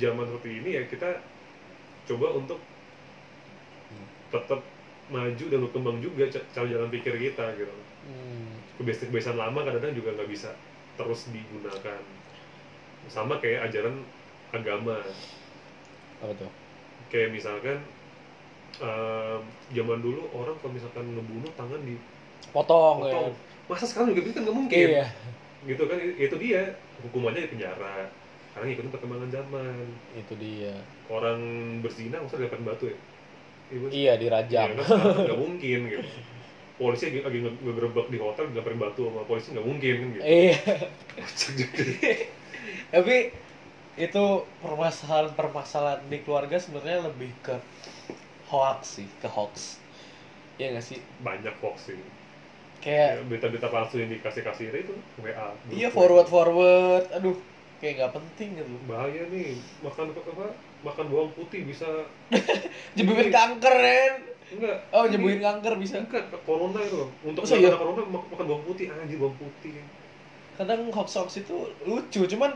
Speaker 2: zaman seperti ini ya kita coba untuk tetap maju dan berkembang juga ca- cara jalan pikir kita gitu
Speaker 1: Hmm.
Speaker 2: kebiasaan-kebiasaan lama kadang-kadang juga nggak bisa terus digunakan sama kayak ajaran agama
Speaker 1: Apa tuh?
Speaker 2: kayak misalkan em, zaman dulu orang kalau misalkan ngebunuh tangan di
Speaker 1: Potong, ya.
Speaker 2: potong masa sekarang juga gitu kan nggak mungkin
Speaker 1: Iya.
Speaker 2: gitu kan itu dia hukumannya di penjara karena ngikutin perkembangan zaman
Speaker 1: Itu dia.
Speaker 2: orang berzina masa dilemparin batu ya Iya, Bos?
Speaker 1: Iya
Speaker 2: Ya,
Speaker 1: dirajam.
Speaker 2: kan sekarang nggak mungkin gitu polisi lagi, lagi nge- ngegerebek di hotel dilemparin batu sama polisi nggak mungkin kan gitu
Speaker 1: Iya. Tapi itu permasalahan-permasalahan di keluarga sebenarnya lebih ke hoax sih, ke hoax. Iya nggak sih?
Speaker 2: banyak hoax sih
Speaker 1: Kayak
Speaker 2: Ya, berita-berita palsu yang dikasih-kasih itu WA
Speaker 1: iya
Speaker 2: WA.
Speaker 1: forward forward, aduh kayak nggak penting gitu.
Speaker 2: bahaya nih makan apa, makan bawang putih bisa
Speaker 1: Nyembuhin kanker kan?
Speaker 2: enggak
Speaker 1: Oh nyembuhin kanker bisa.
Speaker 2: enggak corona itu untuk
Speaker 1: Masa
Speaker 2: menangani
Speaker 1: iya?
Speaker 2: corona mak- makan bawang putih anjir bawang putih
Speaker 1: Kadang hoax hoax itu lucu, cuman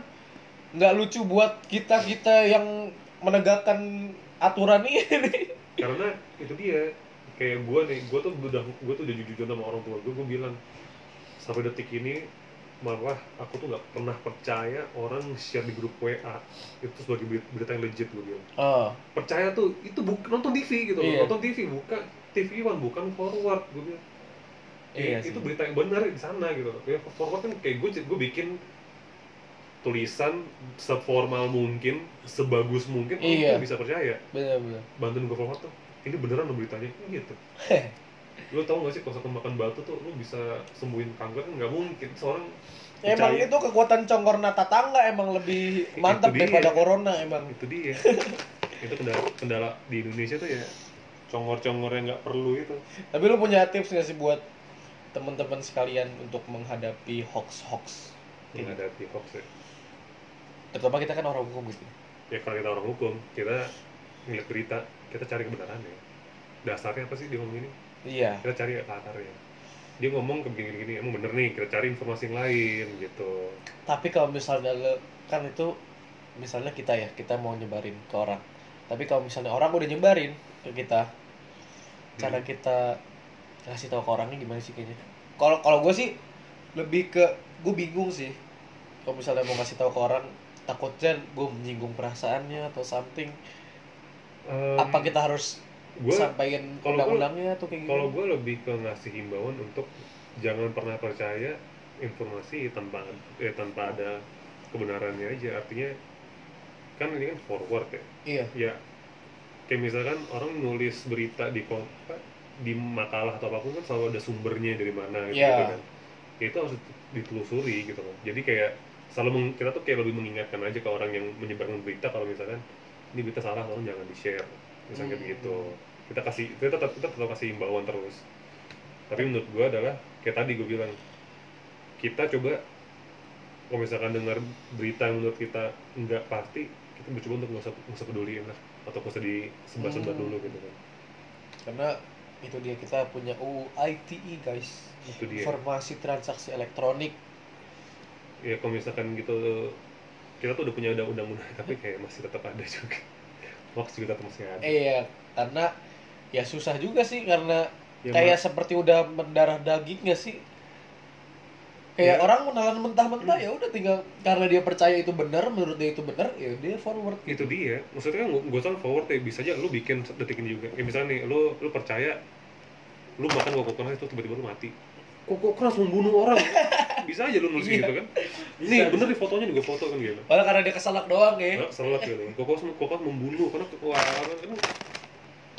Speaker 1: nggak lucu buat kita kita yang menegakkan aturan ini.
Speaker 2: karena itu dia kayak gue nih gue tuh udah gue tuh udah jujur sama orang tua gue gue bilang sampai detik ini malah aku tuh nggak pernah percaya orang share di grup WA itu sebagai berita, yang legit gue bilang.
Speaker 1: Oh,
Speaker 2: percaya tuh itu bukan nonton TV gitu
Speaker 1: Iya.
Speaker 2: nonton TV buka TV One bukan forward gue bilang.
Speaker 1: Iya
Speaker 2: Eh, itu berita yang benar di sana gitu. Ya forward kan kayak gue gue bikin tulisan seformal mungkin sebagus mungkin orang
Speaker 1: Iya.
Speaker 2: bisa percaya
Speaker 1: bener-bener.
Speaker 2: bantuin gue forward tuh ini beneran loh beritanya gitu lu tau gak sih kalau makan batu tuh lu bisa sembuhin kanker kan nggak mungkin seorang
Speaker 1: Emang
Speaker 2: percaya.
Speaker 1: itu kekuatan congkorna tetangga emang lebih mantap daripada corona emang.
Speaker 2: itu dia itu kendala kendala di Indonesia tuh ya congor-congor yang nggak perlu itu
Speaker 1: Tapi lu punya tips nggak sih buat teman-teman sekalian untuk menghadapi
Speaker 2: ada di hoax ya.
Speaker 1: Terutama kita kan orang hukum gitu.
Speaker 2: ya kalau kita orang hukum kita ngeliat berita kita cari kebenarannya dasarnya apa sih dia ngomong ini
Speaker 1: Iya.
Speaker 2: kita cari akarnya dia ngomong ke begini-gini emang bener nih kita cari informasi yang lain gitu
Speaker 1: Tapi kalau misalnya kan itu misalnya kita ya kita mau nyebarin ke orang. Tapi kalau misalnya orang udah nyebarin ke kita, cara
Speaker 2: Hmm.
Speaker 1: kita kasih tahu ke orangnya gimana sih kayaknya? Kalau kalau gue sih lebih ke gue bingung sih. Kalau misalnya mau kasih tahu ke orang, takutnya gue menyinggung perasaannya atau something.
Speaker 2: Em,
Speaker 1: Apa kita harus
Speaker 2: gue
Speaker 1: sampaikan
Speaker 2: kalau gua-
Speaker 1: undang-undangnya atau kayak
Speaker 2: kalau
Speaker 1: gimana?
Speaker 2: gue lebih ke ngasih himbauan untuk jangan pernah percaya informasi tanpa eh, tanpa ada kebenarannya aja artinya kan ini kan forward ya
Speaker 1: Iya.
Speaker 2: ya kayak misalkan orang nulis berita di kota di makalah atau apa pun kan selalu ada sumbernya dari mana gitu
Speaker 1: Iya.
Speaker 2: kan ya itu harus ditelusuri gitu loh jadi kayak selalu meng- kita tuh kayak lebih mengingatkan aja ke orang yang menyebarkan berita kalau misalkan ini berita salah tolong jangan di share misalnya
Speaker 1: Hmm.
Speaker 2: begitu kita kasih kita tetap kita tetap kasih imbauan terus. Tapi menurut gua adalah kayak tadi gue bilang kita coba kalau misalkan dengar berita yang menurut kita nggak pasti kita mencoba untuk nggak usah nggak usah peduliin lah. Atau nggak usah disebar-sebar
Speaker 1: Hmm.
Speaker 2: dulu gitu kan.
Speaker 1: Karena itu dia kita punya UU ITE E, guys.
Speaker 2: Itu dia.
Speaker 1: Informasi transaksi elektronik
Speaker 2: ya kalau misalkan gitu kita tuh udah punya ada undang-undang tapi kayak masih tetap ada juga. Hoax juga tetap masih ada.
Speaker 1: Iya karena ya susah juga sih karena
Speaker 2: Ya,
Speaker 1: kayak
Speaker 2: Mas,
Speaker 1: seperti udah mendarah daging gak sih? Kayak
Speaker 2: Ya.
Speaker 1: orang menelan mentah-mentah ya udah tinggal karena dia percaya itu benar menurut dia itu benar ya dia forward
Speaker 2: itu dia. Maksudnya kan gue usah forward ya bisa aja lu bikin detik ini juga. Kayak misalnya nih lu lu percaya lu makan koko keras itu tiba-tiba lu mati. Koko keras membunuh orang. Bisa aja lu nulis
Speaker 1: Iya.
Speaker 2: gitu kan nih bener di fotonya juga foto kan gitu.
Speaker 1: Padahal karena dia keselak doang ya.
Speaker 2: Nah, selek gitu. Koko koko membunuh? Karena wah kan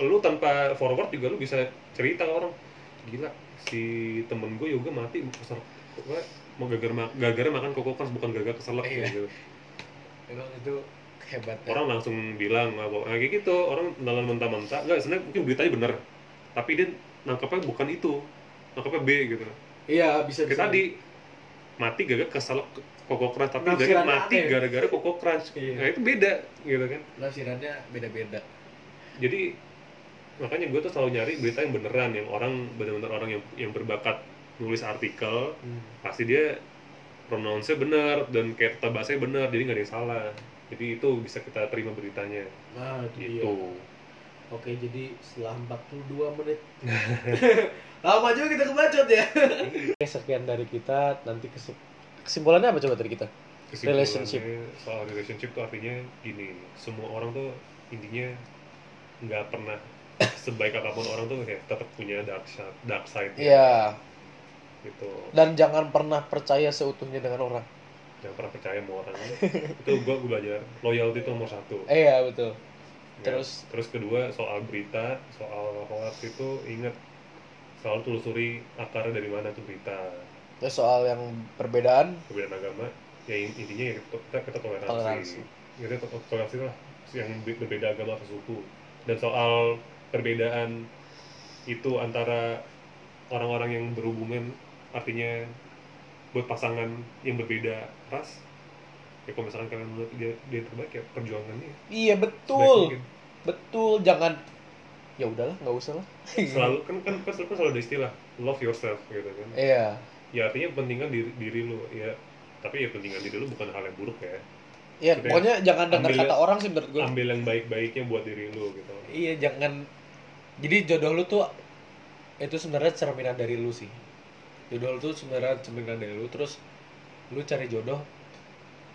Speaker 2: lu tanpa forward juga lu bisa cerita ke orang. Gila si temen gue yoga mati keselak. Pokoknya mau gagar ma- gagarnya makan koko keras bukan gagar keselak
Speaker 1: Iya.
Speaker 2: gitu.
Speaker 1: Emang itu hebat ya.
Speaker 2: orang langsung bilang apa nah, kayak gitu. Orang nelan mentah-mentah. Enggak sebenarnya mungkin beritanya bener. Tapi dia nangkapnya bukan itu. Nangkapnya B gitu.
Speaker 1: Iya bisa
Speaker 2: kayak tadi mati gara-gara keselak koko crunch tapi
Speaker 1: Nafsiran
Speaker 2: mati
Speaker 1: aneh.
Speaker 2: gara-gara koko crunch.
Speaker 1: Iya.
Speaker 2: nah itu beda gitu kan.
Speaker 1: Nafsirannya beda-beda.
Speaker 2: Jadi makanya gue tuh selalu nyari berita yang beneran yang orang bener-bener orang yang yang berbakat nulis artikel pasti dia pronounce-nya bener dan kayak tata bahasanya bener jadi nggak ada yang salah. Jadi itu bisa kita terima beritanya.
Speaker 1: Nah itu
Speaker 2: gitu.
Speaker 1: Dia. oke jadi setelah 42 menit. Lama juga kita kebacot ya. Oke, sekian dari kita. Nanti kesim- kesimpulannya apa coba dari kita? Relationship.
Speaker 2: soal relationship tuh artinya gini semua orang tuh intinya nggak pernah sebaik apa pun orang tuh kayak tetap punya dark side dark side
Speaker 1: Iya.
Speaker 2: Gitu.
Speaker 1: Dan jangan pernah percaya seutuhnya dengan orang.
Speaker 2: Jangan pernah percaya sama orang. Itu gua gua belajar loyalty itu nomor satu.
Speaker 1: Iya betul.
Speaker 2: Ya.
Speaker 1: Terus?
Speaker 2: terus kedua soal berita soal hoax itu ingat. Selalu telusuri akarnya dari mana tuh berita
Speaker 1: terus soal yang perbedaan?
Speaker 2: Perbedaan agama ya in- intinya ya kita kita toleransi,
Speaker 1: Toleransi.
Speaker 2: Ya, kita to- toleransi lah yang be- berbeda agama atau suku. Dan soal perbedaan itu antara orang-orang yang berhubungan artinya buat pasangan yang berbeda ras ya kalau misalkan kalian menurut dia dia terbaik ya perjuangannya.
Speaker 1: Iya betul. Betul jangan ya udahlah nggak usah lah.
Speaker 2: Selalu kan kan kan selalu, kan selalu ada istilah love yourself gitu kan.
Speaker 1: Iya
Speaker 2: ya artinya pentingkan diri diri lu ya tapi ya pentingkan diri lu bukan hal yang buruk ya
Speaker 1: Iya, pokoknya jangan dengar kata orang sih menurut gue.
Speaker 2: ambil yang baik-baiknya buat diri lu gitu
Speaker 1: Iya, jangan. Jadi jodoh lu tuh itu sebenarnya cerminan dari lu sih. Jodoh lu tuh sebenarnya cerminan dari lu. Terus lu cari jodoh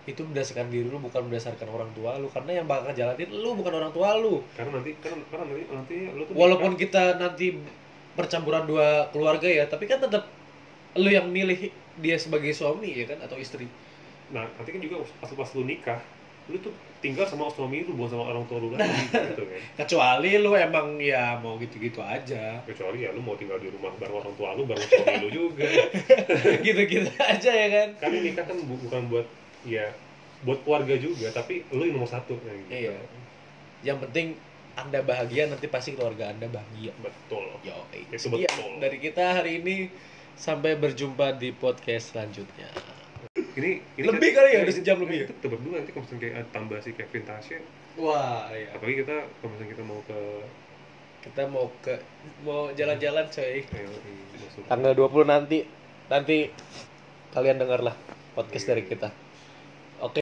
Speaker 1: itu berdasarkan diri lu bukan berdasarkan orang tua lu karena yang bakal jalanin lu bukan orang tua lu
Speaker 2: karena nanti kan karena nanti nanti lu tuh
Speaker 1: walaupun
Speaker 2: nikah,
Speaker 1: kita nanti percampuran dua keluarga ya tapi kan tetap lu yang milih dia sebagai suami ya kan? Atau istri?
Speaker 2: Nah nanti kan juga pas pas lu nikah lu tuh tinggal sama suami lu bukan sama orang tua lu lagi gitu kan.
Speaker 1: kecuali lu emang ya mau gitu-gitu aja.
Speaker 2: Kecuali ya lu mau tinggal di rumah bareng orang tua lu bareng suami lu juga.
Speaker 1: Gitu-gitu aja ya kan?
Speaker 2: Kan ini nikah kan bu- bukan buat ya buat keluarga juga tapi lu yang nomor satu nah, gitu.
Speaker 1: Iya. Yang penting Anda bahagia nanti pasti keluarga Anda bahagia.
Speaker 2: betul.
Speaker 1: Yo,
Speaker 2: Itu betul.
Speaker 1: dari kita hari ini sampai berjumpa di podcast selanjutnya.
Speaker 2: ini, ini
Speaker 1: Lebih kali ya,
Speaker 2: ini-
Speaker 1: udah sejam lebih ya?
Speaker 2: itu kita berdua nanti kalau misalnya kayak ada tambah si Kevin Tasya
Speaker 1: Wah, iya.
Speaker 2: apalagi kita kalau misalnya kita mau ke
Speaker 1: Kita mau ke mau jalan-jalan coy.
Speaker 2: kayak masuk
Speaker 1: Tanggal 20 nanti nanti kalian dengarlah podcast
Speaker 2: Iya.
Speaker 1: dari kita.